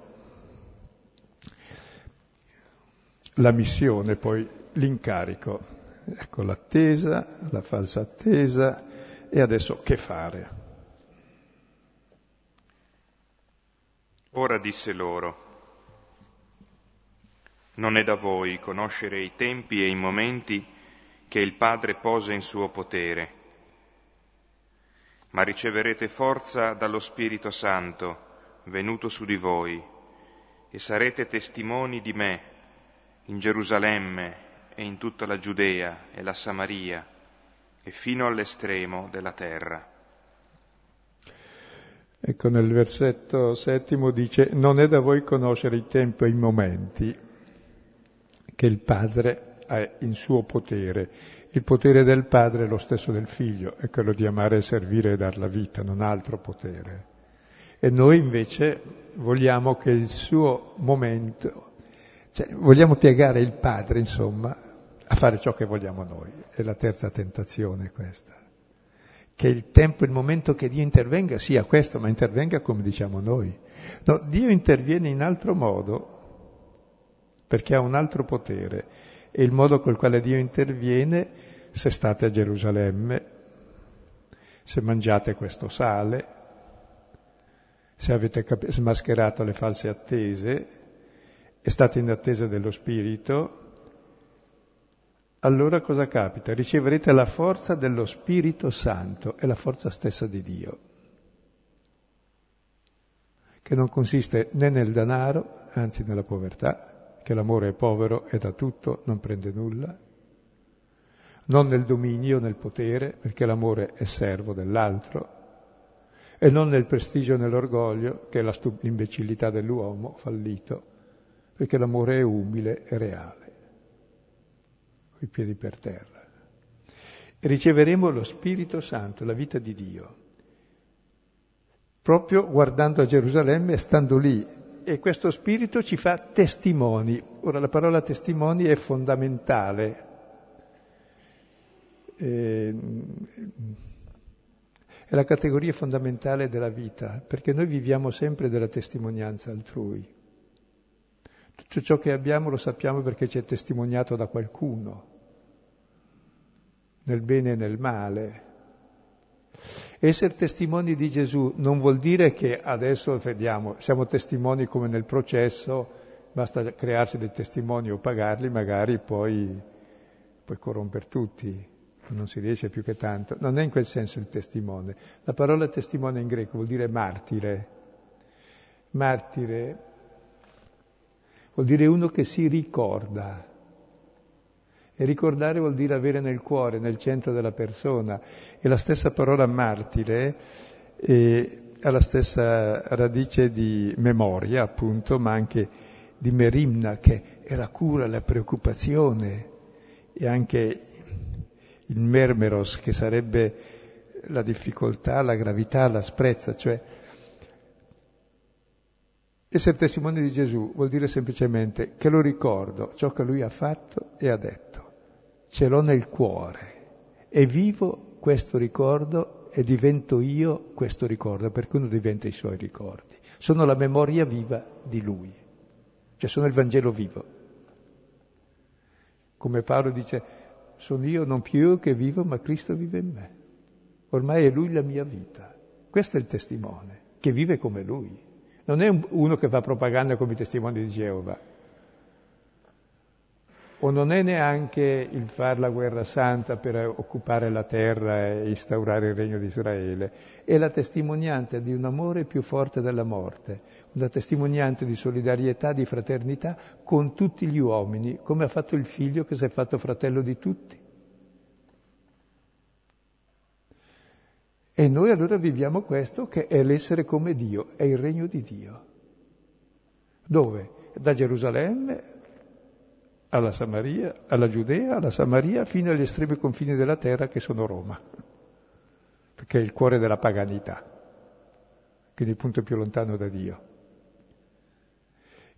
la missione, poi l'incarico. Ecco l'attesa, la falsa attesa e adesso che fare? Ora disse loro, non è da voi conoscere i tempi e i momenti che il Padre pose in suo potere, ma riceverete forza dallo Spirito Santo venuto su di voi e sarete testimoni di me in Gerusalemme e in tutta la Giudea e la Samaria e fino all'estremo della terra. Ecco, nel versetto settimo dice, non è da voi conoscere i tempi e i momenti che il Padre ha in suo potere. Il potere del Padre è lo stesso del Figlio, è quello di amare servire e dar la vita, non altro potere. E noi invece vogliamo che il suo momento cioè, vogliamo piegare il Padre, insomma, a fare ciò che vogliamo noi. È la terza tentazione questa. Che il tempo, il momento che Dio intervenga sia questo, ma intervenga come diciamo noi. No, Dio interviene in altro modo, perché ha un altro potere. E il modo col quale Dio interviene, se state a Gerusalemme, se mangiate questo sale, se avete cap- smascherato le false attese, e state in attesa dello Spirito, allora cosa capita? Riceverete la forza dello Spirito Santo, è la forza stessa di Dio. che non consiste né nel denaro, anzi nella povertà, che l'amore è povero e da tutto non prende nulla, non nel dominio, nel potere, perché l'amore è servo dell'altro, e non nel prestigio e nell'orgoglio, che è stu- l'imbecillità dell'uomo fallito, perché l'amore è umile e reale, coi piedi per terra. E riceveremo lo Spirito Santo, la vita di Dio, proprio guardando a Gerusalemme e stando lì. E questo Spirito ci fa testimoni. Ora la parola testimoni è fondamentale. Eh, è la categoria fondamentale della vita, perché noi viviamo sempre della testimonianza altrui. Tutto ciò che abbiamo lo sappiamo perché ci è testimoniato da qualcuno, nel bene e nel male. Essere testimoni di Gesù non vuol dire che adesso vediamo, siamo testimoni come nel processo, basta crearsi dei testimoni o pagarli, magari poi puoi corrompere tutti non si riesce più che tanto, non è in quel senso il testimone. La parola testimone in greco vuol dire martire. Martire vuol dire uno che si ricorda. E ricordare vuol dire avere nel cuore, nel centro della persona. E la stessa parola martire eh, ha la stessa radice di memoria, appunto, ma anche di merimna, che è la cura, la preoccupazione e anche il mermeros, che sarebbe la difficoltà, la gravità, l'asprezza, cioè essere testimone di Gesù vuol dire semplicemente che lo ricordo, ciò che lui ha fatto e ha detto, ce l'ho nel cuore e vivo questo ricordo e divento io questo ricordo, perché uno diventa i suoi ricordi. Sono la memoria viva di lui, cioè sono il Vangelo vivo. Come Paolo dice, sono io non più io che vivo, ma Cristo vive in me. Ormai è Lui la mia vita. Questo è il testimone, che vive come Lui. Non è uno che fa propaganda come i testimoni di Geova. O non è neanche il fare la guerra santa per occupare la terra e instaurare il regno di Israele. È la testimonianza di un amore più forte della morte, una testimonianza di solidarietà, di fraternità con tutti gli uomini, come ha fatto il figlio che si è fatto fratello di tutti. E noi allora viviamo questo che è l'essere come Dio, è il regno di Dio. Dove? Da Gerusalemme alla Samaria, alla Giudea, alla Samaria, fino agli estremi confini della terra che sono Roma, perché è il cuore della paganità, quindi il punto più lontano da Dio.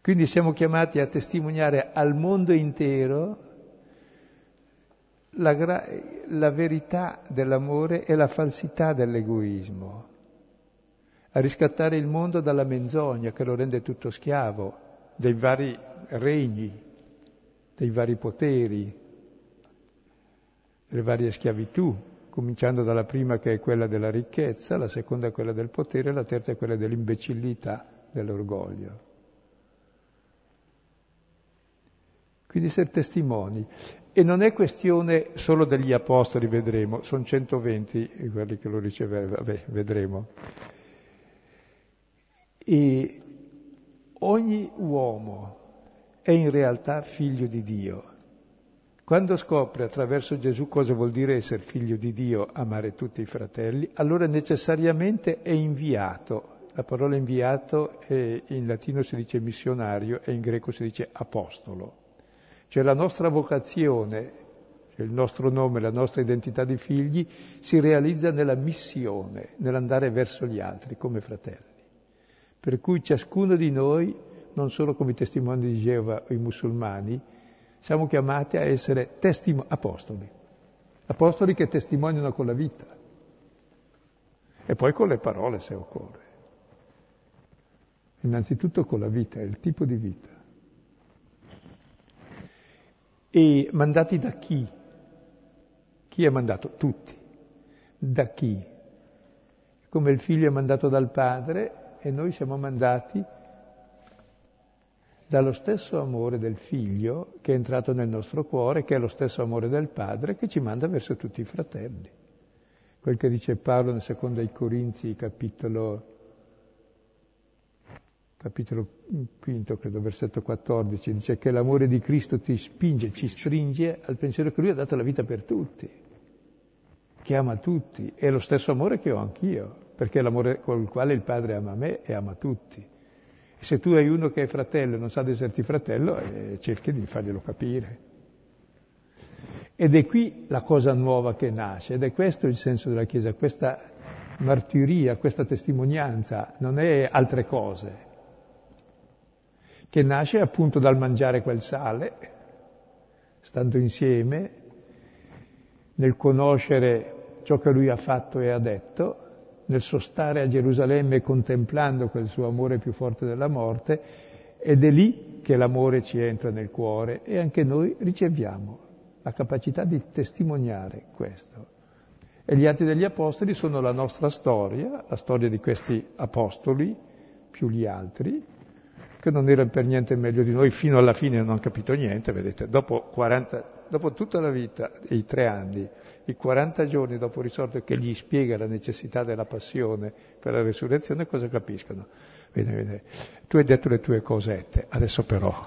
Quindi siamo chiamati a testimoniare al mondo intero la, gra- la verità dell'amore e la falsità dell'egoismo, a riscattare il mondo dalla menzogna che lo rende tutto schiavo, dei vari regni, dei vari poteri, delle varie schiavitù, cominciando dalla prima che è quella della ricchezza, la seconda è quella del potere, la terza è quella dell'imbecillità, dell'orgoglio. Quindi essere testimoni. E non è questione solo degli apostoli, vedremo, sono 120 quelli che lo ricevevano, vedremo. E ogni uomo è in realtà figlio di Dio. Quando scopre attraverso Gesù cosa vuol dire essere figlio di Dio, amare tutti i fratelli, allora necessariamente è inviato. La parola inviato è, in latino si dice missionario e in greco si dice apostolo. Cioè la nostra vocazione, cioè il nostro nome, la nostra identità di figli si realizza nella missione, nell'andare verso gli altri come fratelli. Per cui ciascuno di noi, non solo come testimoni di Geova i musulmani, siamo chiamati a essere testimo- apostoli, apostoli che testimoniano con la vita e poi con le parole se occorre. Innanzitutto con la vita, il tipo di vita. E mandati da chi? Chi è mandato? Tutti. Da chi? Come il figlio è mandato dal padre e noi siamo mandati dallo stesso amore del figlio che è entrato nel nostro cuore, che è lo stesso amore del padre che ci manda verso tutti i fratelli. Quel che dice Paolo nel secondo ai Corinzi, capitolo capitolo quinto, credo, versetto 14, dice che l'amore di Cristo ti spinge, ci stringe al pensiero che Lui ha dato la vita per tutti, che ama tutti. È lo stesso amore che ho anch'io, perché è l'amore con il quale il Padre ama me e ama tutti. E se tu hai uno che è fratello e non sa di esserti fratello, eh, cerchi di farglielo capire. Ed è qui la cosa nuova che nasce, ed è questo il senso della Chiesa, questa martiria, questa testimonianza, non è altre cose, che nasce appunto dal mangiare quel sale, stando insieme, nel conoscere ciò che lui ha fatto e ha detto, nel sostare a Gerusalemme contemplando quel suo amore più forte della morte, ed è lì che l'amore ci entra nel cuore e anche noi riceviamo la capacità di testimoniare questo. E gli atti degli apostoli sono la nostra storia, la storia di questi apostoli, più gli altri, che non erano per niente meglio di noi, fino alla fine non hanno capito niente, vedete, dopo, 40, dopo tutta la vita, i tre anni, i 40 giorni dopo risorto che gli spiega la necessità della passione per la resurrezione, cosa capiscono? Vede, vede, tu hai detto le tue cosette, adesso però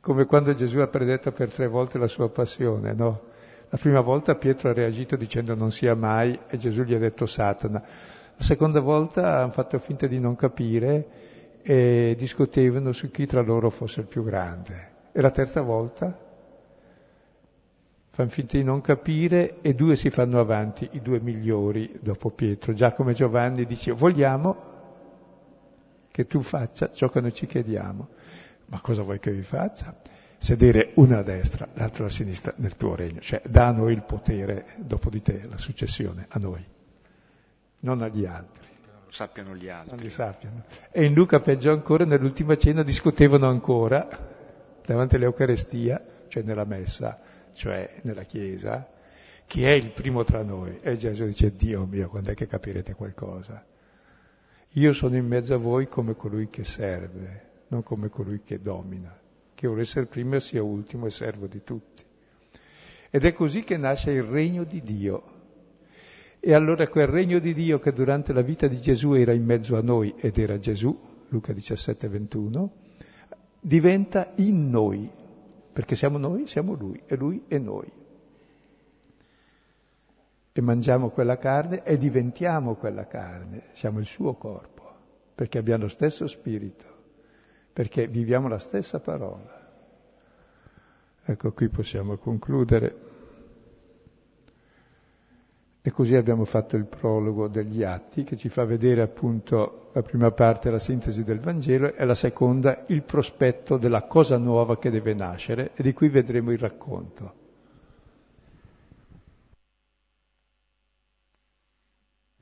come quando Gesù ha predetto per tre volte la sua passione, no? La prima volta Pietro ha reagito dicendo non sia mai e Gesù gli ha detto Satana. La seconda volta hanno fatto finta di non capire e discutevano su chi tra loro fosse il più grande. E la terza volta fanno finta di non capire e due si fanno avanti, i due migliori dopo Pietro. Giacomo e Giovanni dice vogliamo che tu faccia ciò che noi ci chiediamo. Ma cosa vuoi che vi faccia? Sedere una a destra, l'altra a sinistra nel tuo regno. Cioè, da noi il potere dopo di te, la successione, a noi, non agli altri. Non lo sappiano gli altri. Non li sappiano. E in Luca, peggio ancora, nell'ultima cena discutevano ancora, davanti all'Eucarestia, cioè nella messa, cioè nella Chiesa, chi è il primo tra noi? E Gesù dice, Dio mio, quando è che capirete qualcosa? Io sono in mezzo a voi come colui che serve non come colui che domina, che vuole essere primo sia ultimo e servo di tutti. Ed è così che nasce il regno di Dio. E allora quel regno di Dio che durante la vita di Gesù era in mezzo a noi ed era Gesù, Luca 17, 21, diventa in noi, perché siamo noi, siamo Lui, e Lui è noi. E mangiamo quella carne e diventiamo quella carne, siamo il suo corpo, perché abbiamo lo stesso spirito perché viviamo la stessa parola. Ecco, qui possiamo concludere. E così abbiamo fatto il prologo degli atti che ci fa vedere appunto la prima parte la sintesi del Vangelo e la seconda il prospetto della cosa nuova che deve nascere e di cui vedremo il racconto.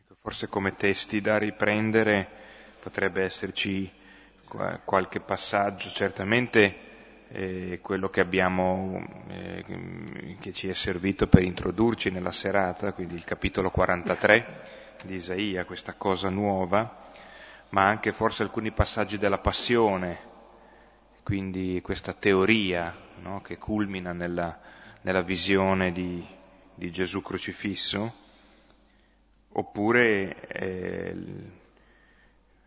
Ecco, forse come testi da riprendere potrebbe esserci qualche passaggio, certamente quello che abbiamo, eh, che ci è servito per introdurci nella serata, quindi il capitolo 43 di Isaia, questa cosa nuova, ma anche forse alcuni passaggi della passione, quindi questa teoria no, che culmina nella, nella visione di, di, Gesù crocifisso, oppure eh,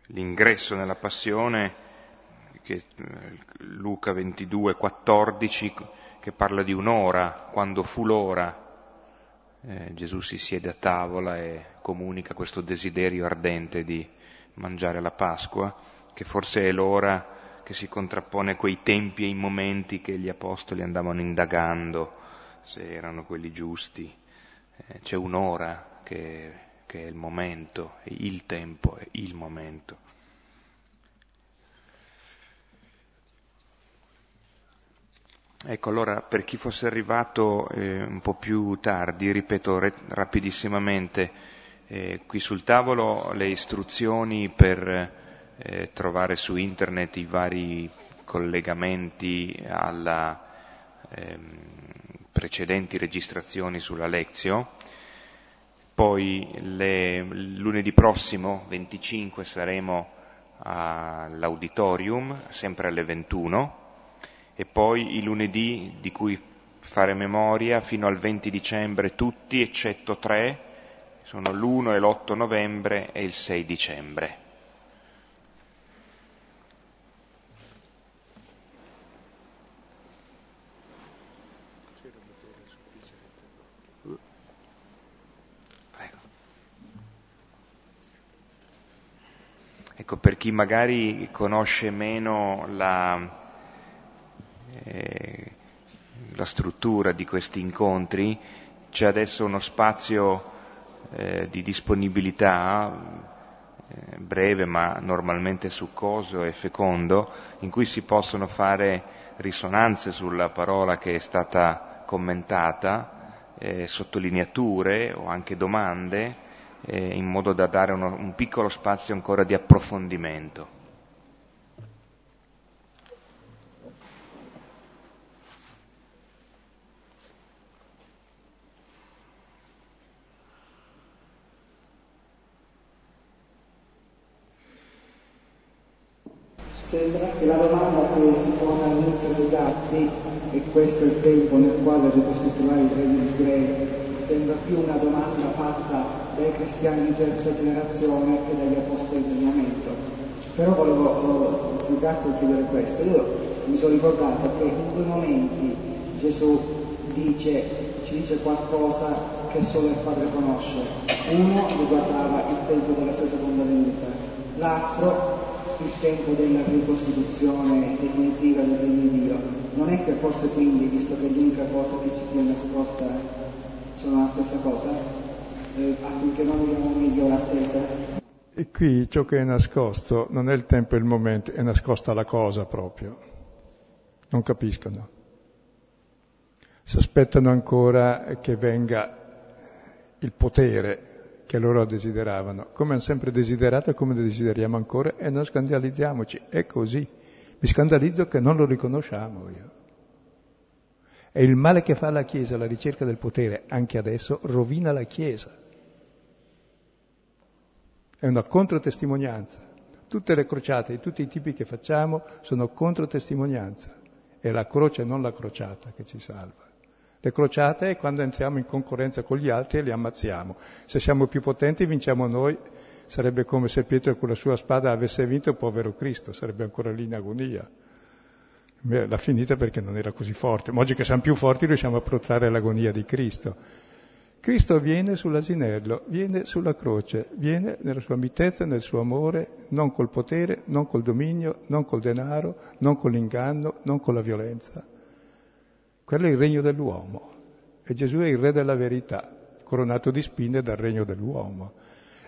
l'ingresso nella passione, che, eh, Luca 22, 14, che parla di un'ora, quando fu l'ora, eh, Gesù si siede a tavola e comunica questo desiderio ardente di mangiare la Pasqua, che forse è l'ora che si contrappone a quei tempi e ai momenti che gli apostoli andavano indagando se erano quelli giusti. Eh, c'è un'ora che che è il momento, il tempo, è il momento. Ecco, allora per chi fosse arrivato eh, un po' più tardi, ripeto re- rapidissimamente, eh, qui sul tavolo le istruzioni per eh, trovare su internet i vari collegamenti alla ehm, precedenti registrazioni sulla Lezio, poi le, lunedì prossimo, 25, saremo all'auditorium, sempre alle 21, e poi i lunedì di cui fare memoria fino al 20 dicembre tutti eccetto tre, sono l'1 e l'8 novembre e il 6 dicembre. Ecco, per chi magari conosce meno la, eh, la struttura di questi incontri, c'è adesso uno spazio eh, di disponibilità eh, breve ma normalmente succoso e fecondo, in cui si possono fare risonanze sulla parola che è stata commentata, eh, sottolineature o anche domande, in modo da dare uno, un piccolo spazio ancora di approfondimento. Sembra che la domanda che si pone all'inizio dei dati, e questo è il tempo nel quale ricostituire il re di Israele, sembra più una domanda fatta dai cristiani di terza generazione che dagli apostoli del momento. Però volevo più che chiedere questo. Io mi sono ricordato che in due momenti Gesù dice, ci dice qualcosa che solo il Padre conosce. Uno riguardava il tempo della sua seconda venuta, l'altro il tempo della ricostituzione definitiva del regno di Dio. Non è che forse quindi, visto che l'unica cosa che ci tiene nascosta sono la stessa cosa, eh, affinché non abbiamo meglio l'attesa? E qui ciò che è nascosto non è il tempo e il momento, è nascosta la cosa proprio. Non capiscono. Si aspettano ancora che venga il potere che loro desideravano, come hanno sempre desiderato e come desideriamo ancora, e non scandalizziamoci, è così. Mi scandalizzo che non lo riconosciamo io. E il male che fa la Chiesa, la ricerca del potere, anche adesso, rovina la Chiesa. È una controtestimonianza. Tutte le crociate, tutti i tipi che facciamo sono controtestimonianza. È la croce, non la crociata, che ci salva. Le crociate è quando entriamo in concorrenza con gli altri e li ammazziamo. Se siamo più potenti vinciamo noi, sarebbe come se Pietro con la sua spada avesse vinto il povero Cristo, sarebbe ancora lì in agonia. L'ha finita perché non era così forte, ma oggi che siamo più forti riusciamo a protrarre l'agonia di Cristo. Cristo viene sull'asinello, viene sulla croce, viene nella sua mitezza, nel suo amore, non col potere, non col dominio, non col denaro, non con l'inganno, non con la violenza. Quello è il regno dell'uomo e Gesù è il re della verità, coronato di spine dal regno dell'uomo.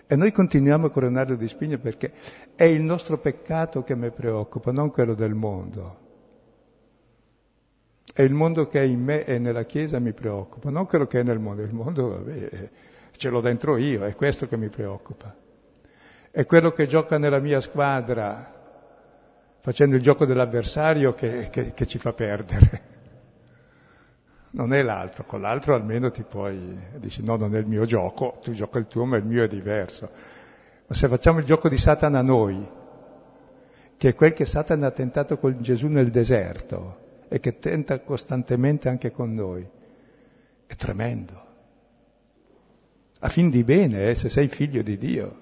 E noi continuiamo a coronarlo di spine perché è il nostro peccato che mi preoccupa, non quello del mondo. È il mondo che è in me e nella Chiesa mi preoccupa, non quello che è nel mondo. Il mondo, vabbè, ce l'ho dentro io, è questo che mi preoccupa. È quello che gioca nella mia squadra, facendo il gioco dell'avversario che, che, che ci fa perdere non è l'altro, con l'altro almeno ti puoi, dici no, non è il mio gioco, tu giochi il tuo, ma il mio è diverso. Ma se facciamo il gioco di Satana a noi, che è quel che Satana ha tentato con Gesù nel deserto e che tenta costantemente anche con noi, è tremendo. A fin di bene, eh, se sei figlio di Dio.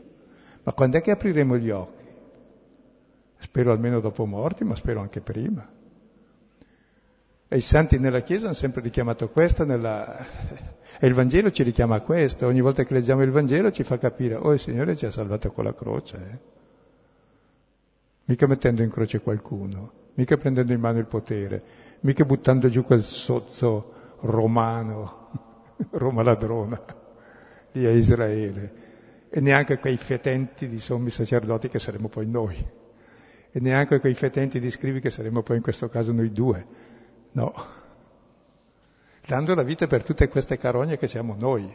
Ma quando è che apriremo gli occhi? Spero almeno dopo morti, ma spero anche prima. E i santi nella Chiesa hanno sempre richiamato questo, nella... e il Vangelo ci richiama a questo. Ogni volta che leggiamo il Vangelo ci fa capire, oh il Signore ci ha salvato con la croce. Eh? Mica mettendo in croce qualcuno, mica prendendo in mano il potere, mica buttando giù quel sozzo romano, Roma ladrona, lì a Israele, e neanche quei fetenti di sommi sacerdoti che saremo poi noi, e neanche quei fetenti di scrivi che saremo poi in questo caso noi due No, dando la vita per tutte queste carogne che siamo noi.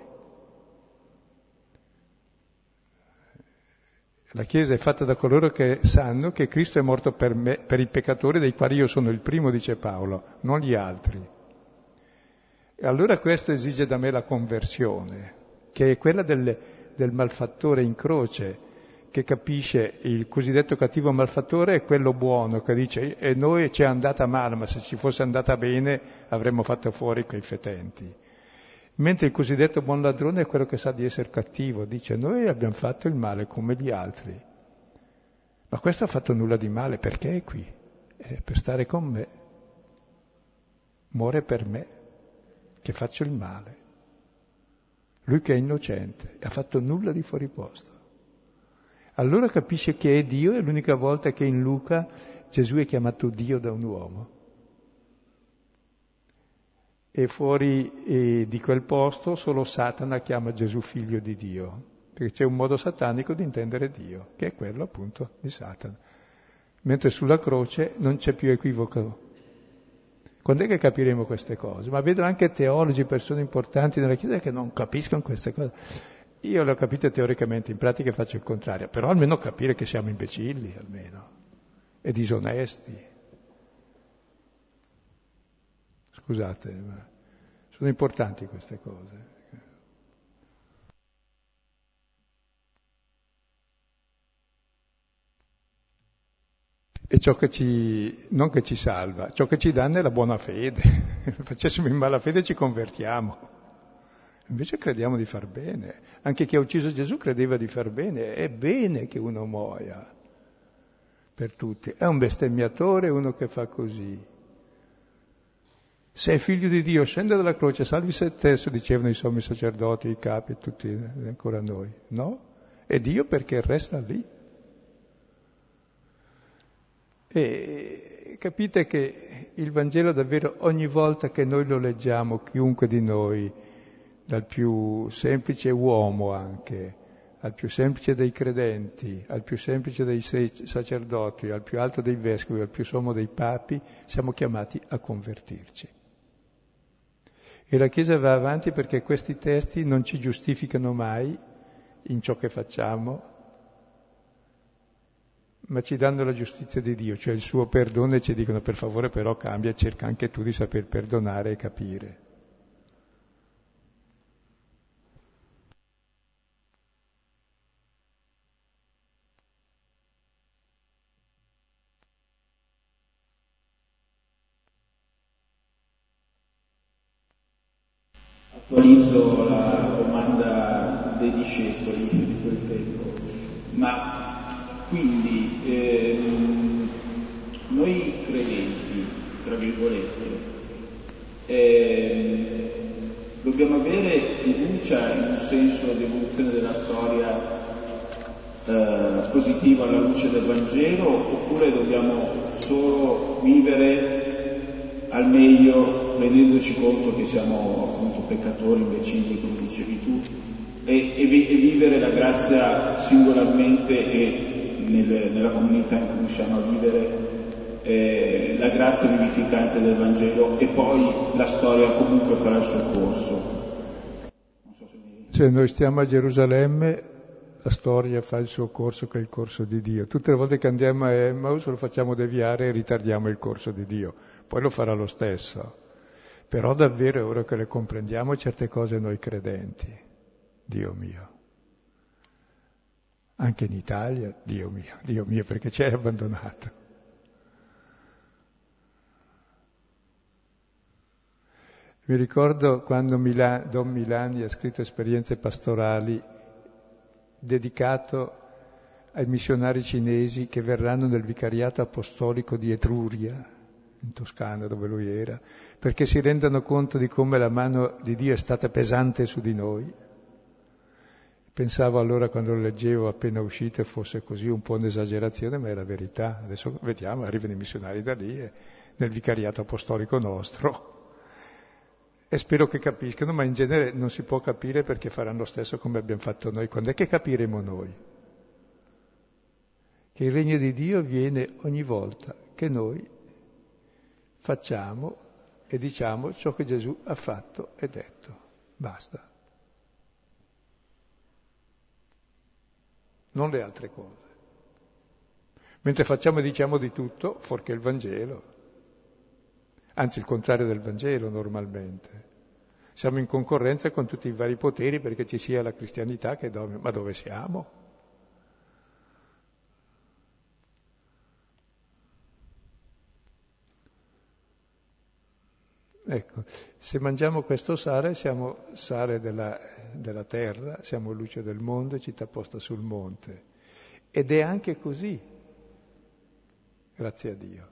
La Chiesa è fatta da coloro che sanno che Cristo è morto per me, per i peccatori dei quali io sono il primo, dice Paolo, non gli altri. E allora questo esige da me la conversione, che è quella del, del malfattore in croce, che capisce il cosiddetto cattivo malfattore è quello buono, che dice e noi ci è andata male, ma se ci fosse andata bene avremmo fatto fuori quei fetenti. Mentre il cosiddetto buon ladrone è quello che sa di essere cattivo, dice noi abbiamo fatto il male come gli altri. Ma questo ha fatto nulla di male, perché è qui? È per stare con me. Muore per me, che faccio il male. Lui che è innocente, ha fatto nulla di fuori posto. Allora capisce che è Dio, è l'unica volta che in Luca Gesù è chiamato Dio da un uomo. E fuori eh, di quel posto solo Satana chiama Gesù figlio di Dio, perché c'è un modo satanico di intendere Dio, che è quello appunto di Satana. Mentre sulla croce non c'è più equivoco. Quando è che capiremo queste cose? Ma vedo anche teologi, persone importanti nella Chiesa che non capiscono queste cose. Io le ho capite teoricamente, in pratica faccio il contrario, però almeno capire che siamo imbecilli, almeno, e disonesti. Scusate, ma sono importanti queste cose. E ciò che ci, non che ci salva, ciò che ci danno è la buona fede. Facessimo in malafede ci convertiamo. Invece crediamo di far bene. Anche chi ha ucciso Gesù credeva di far bene. È bene che uno muoia per tutti. È un bestemmiatore uno che fa così. Sei figlio di Dio, scende dalla croce, salvi se stesso, dicevano i sommi sacerdoti, i capi, tutti, ancora noi. No? È Dio perché resta lì. E capite che il Vangelo davvero ogni volta che noi lo leggiamo, chiunque di noi, dal più semplice uomo anche, al più semplice dei credenti, al più semplice dei sacerdoti, al più alto dei vescovi, al più sommo dei papi, siamo chiamati a convertirci. E la Chiesa va avanti perché questi testi non ci giustificano mai in ciò che facciamo, ma ci danno la giustizia di Dio, cioè il suo perdono e ci dicono per favore però cambia, cerca anche tu di saper perdonare e capire. Attualizzo la domanda dei discepoli di quel tempo, ma quindi ehm, noi credenti, tra virgolette, ehm, dobbiamo avere fiducia in un senso di evoluzione della storia eh, positiva alla luce del Vangelo oppure dobbiamo solo vivere al meglio rendendoci conto che siamo appunto peccatori, imbecilli, come dicevi tu, e, e, e vivere la grazia singolarmente e nel, nella comunità in cui riusciamo a vivere eh, la grazia vivificante del Vangelo e poi la storia comunque farà il suo corso. So se, mi... se noi stiamo a Gerusalemme la storia fa il suo corso che è il corso di Dio. Tutte le volte che andiamo a Emmaus lo facciamo deviare e ritardiamo il corso di Dio, poi lo farà lo stesso. Però davvero è ora che le comprendiamo certe cose noi credenti, Dio mio. Anche in Italia, Dio mio, Dio mio, perché ci hai abbandonato. Mi ricordo quando Milan, Don Milani ha scritto esperienze pastorali dedicato ai missionari cinesi che verranno nel vicariato apostolico di Etruria, in Toscana dove lui era, perché si rendano conto di come la mano di Dio è stata pesante su di noi Pensavo allora quando lo leggevo appena uscito fosse così un po' un'esagerazione, ma è la verità. Adesso vediamo, arrivano i missionari da lì, e nel vicariato apostolico nostro. E spero che capiscano, ma in genere non si può capire perché faranno lo stesso come abbiamo fatto noi. Quando è che capiremo noi? Che il regno di Dio viene ogni volta che noi facciamo e diciamo ciò che Gesù ha fatto e detto. Basta. non le altre cose. Mentre facciamo e diciamo di tutto, fuorché il Vangelo, anzi il contrario del Vangelo normalmente. Siamo in concorrenza con tutti i vari poteri perché ci sia la cristianità che dorme. Ma dove siamo? Ecco, se mangiamo questo sale siamo sale della, della terra, siamo luce del mondo e città posta sul monte. Ed è anche così, grazie a Dio.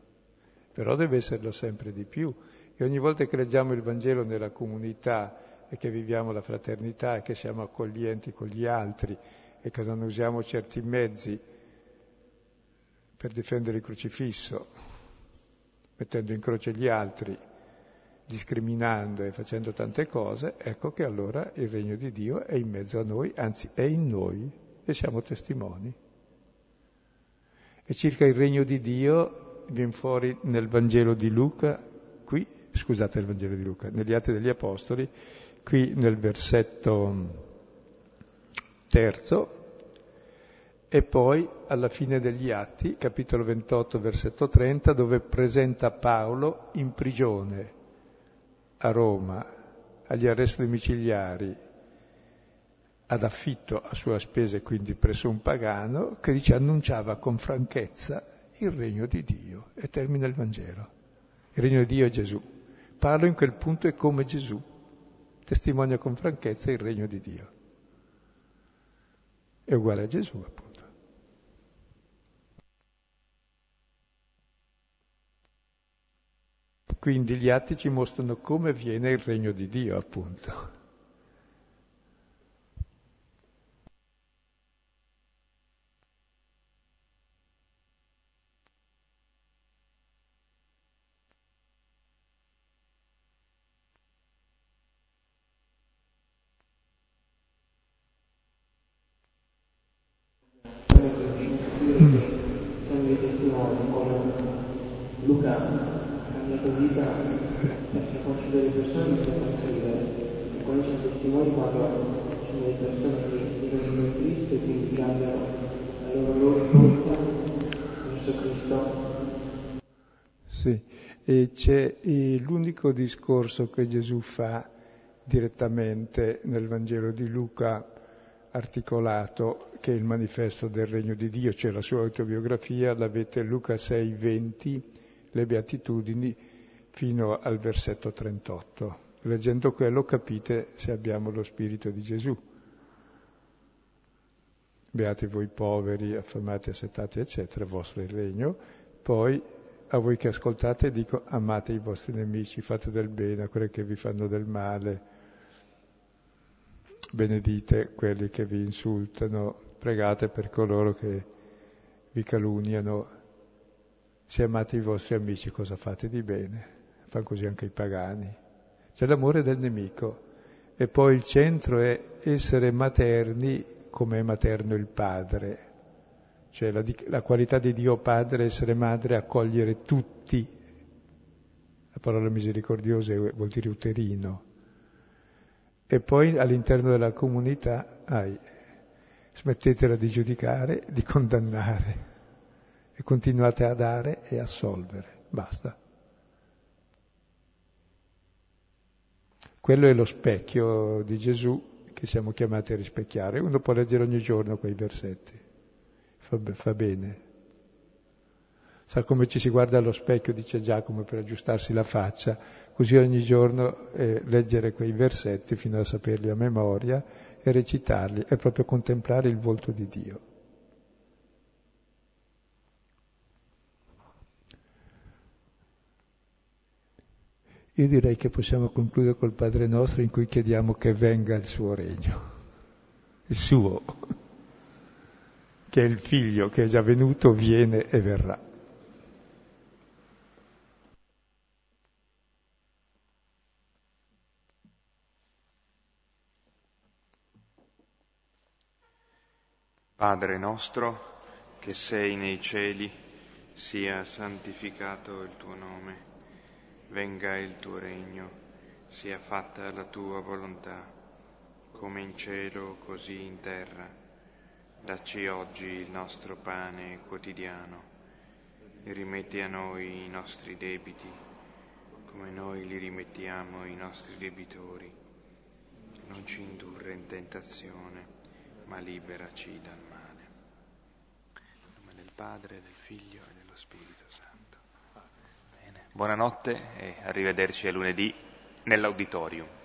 Però deve esserlo sempre di più. E ogni volta che leggiamo il Vangelo nella comunità e che viviamo la fraternità e che siamo accoglienti con gli altri e che non usiamo certi mezzi per difendere il crocifisso, mettendo in croce gli altri, discriminando e facendo tante cose, ecco che allora il regno di Dio è in mezzo a noi, anzi è in noi e siamo testimoni. E circa il regno di Dio viene fuori nel Vangelo di Luca, qui, scusate il Vangelo di Luca, negli Atti degli Apostoli, qui nel versetto terzo, e poi alla fine degli Atti, capitolo 28, versetto 30, dove presenta Paolo in prigione a Roma, agli arresti domiciliari, ad affitto a sua spese, quindi presso un pagano, che dice annunciava con franchezza il regno di Dio e termina il Vangelo. Il regno di Dio è Gesù. Paolo in quel punto è come Gesù, testimonia con franchezza il regno di Dio. È uguale a Gesù, appunto. Quindi gli atti ci mostrano come viene il regno di Dio, appunto. C'è l'unico discorso che Gesù fa direttamente nel Vangelo di Luca articolato, che è il manifesto del regno di Dio, cioè la sua autobiografia, l'avete Luca 6, 20, le beatitudini, fino al versetto 38. Leggendo quello capite se abbiamo lo spirito di Gesù. Beati voi poveri, affamati, assetati, eccetera, vostro il regno. Poi a voi che ascoltate dico amate i vostri nemici, fate del bene a quelli che vi fanno del male, benedite quelli che vi insultano, pregate per coloro che vi calunniano, se amate i vostri amici cosa fate di bene? Fanno così anche i pagani. C'è l'amore del nemico e poi il centro è essere materni come è materno il padre cioè la, la qualità di Dio Padre, essere madre, accogliere tutti. La parola misericordiosa vuol dire uterino. E poi all'interno della comunità, ai, smettetela di giudicare, di condannare e continuate a dare e assolvere. Basta. Quello è lo specchio di Gesù che siamo chiamati a rispecchiare. Uno può leggere ogni giorno quei versetti fa, fa bene. Sa come ci si guarda allo specchio, dice Giacomo, per aggiustarsi la faccia, così ogni giorno eh, leggere quei versetti fino a saperli a memoria e recitarli, è proprio contemplare il volto di Dio. Io direi che possiamo concludere col Padre nostro in cui chiediamo che venga il suo regno, il suo che è il figlio che è già venuto, viene e verrà. Padre nostro, che sei nei cieli, sia santificato il tuo nome, venga il tuo regno, sia fatta la tua volontà, come in cielo così in terra. Dacci oggi il nostro pane quotidiano e rimetti a noi i nostri debiti come noi li rimettiamo ai nostri debitori. Non ci indurre in tentazione, ma liberaci dal male. In nome del Padre, del Figlio e dello Spirito Santo. Bene. Buonanotte e arrivederci a lunedì nell'auditorium.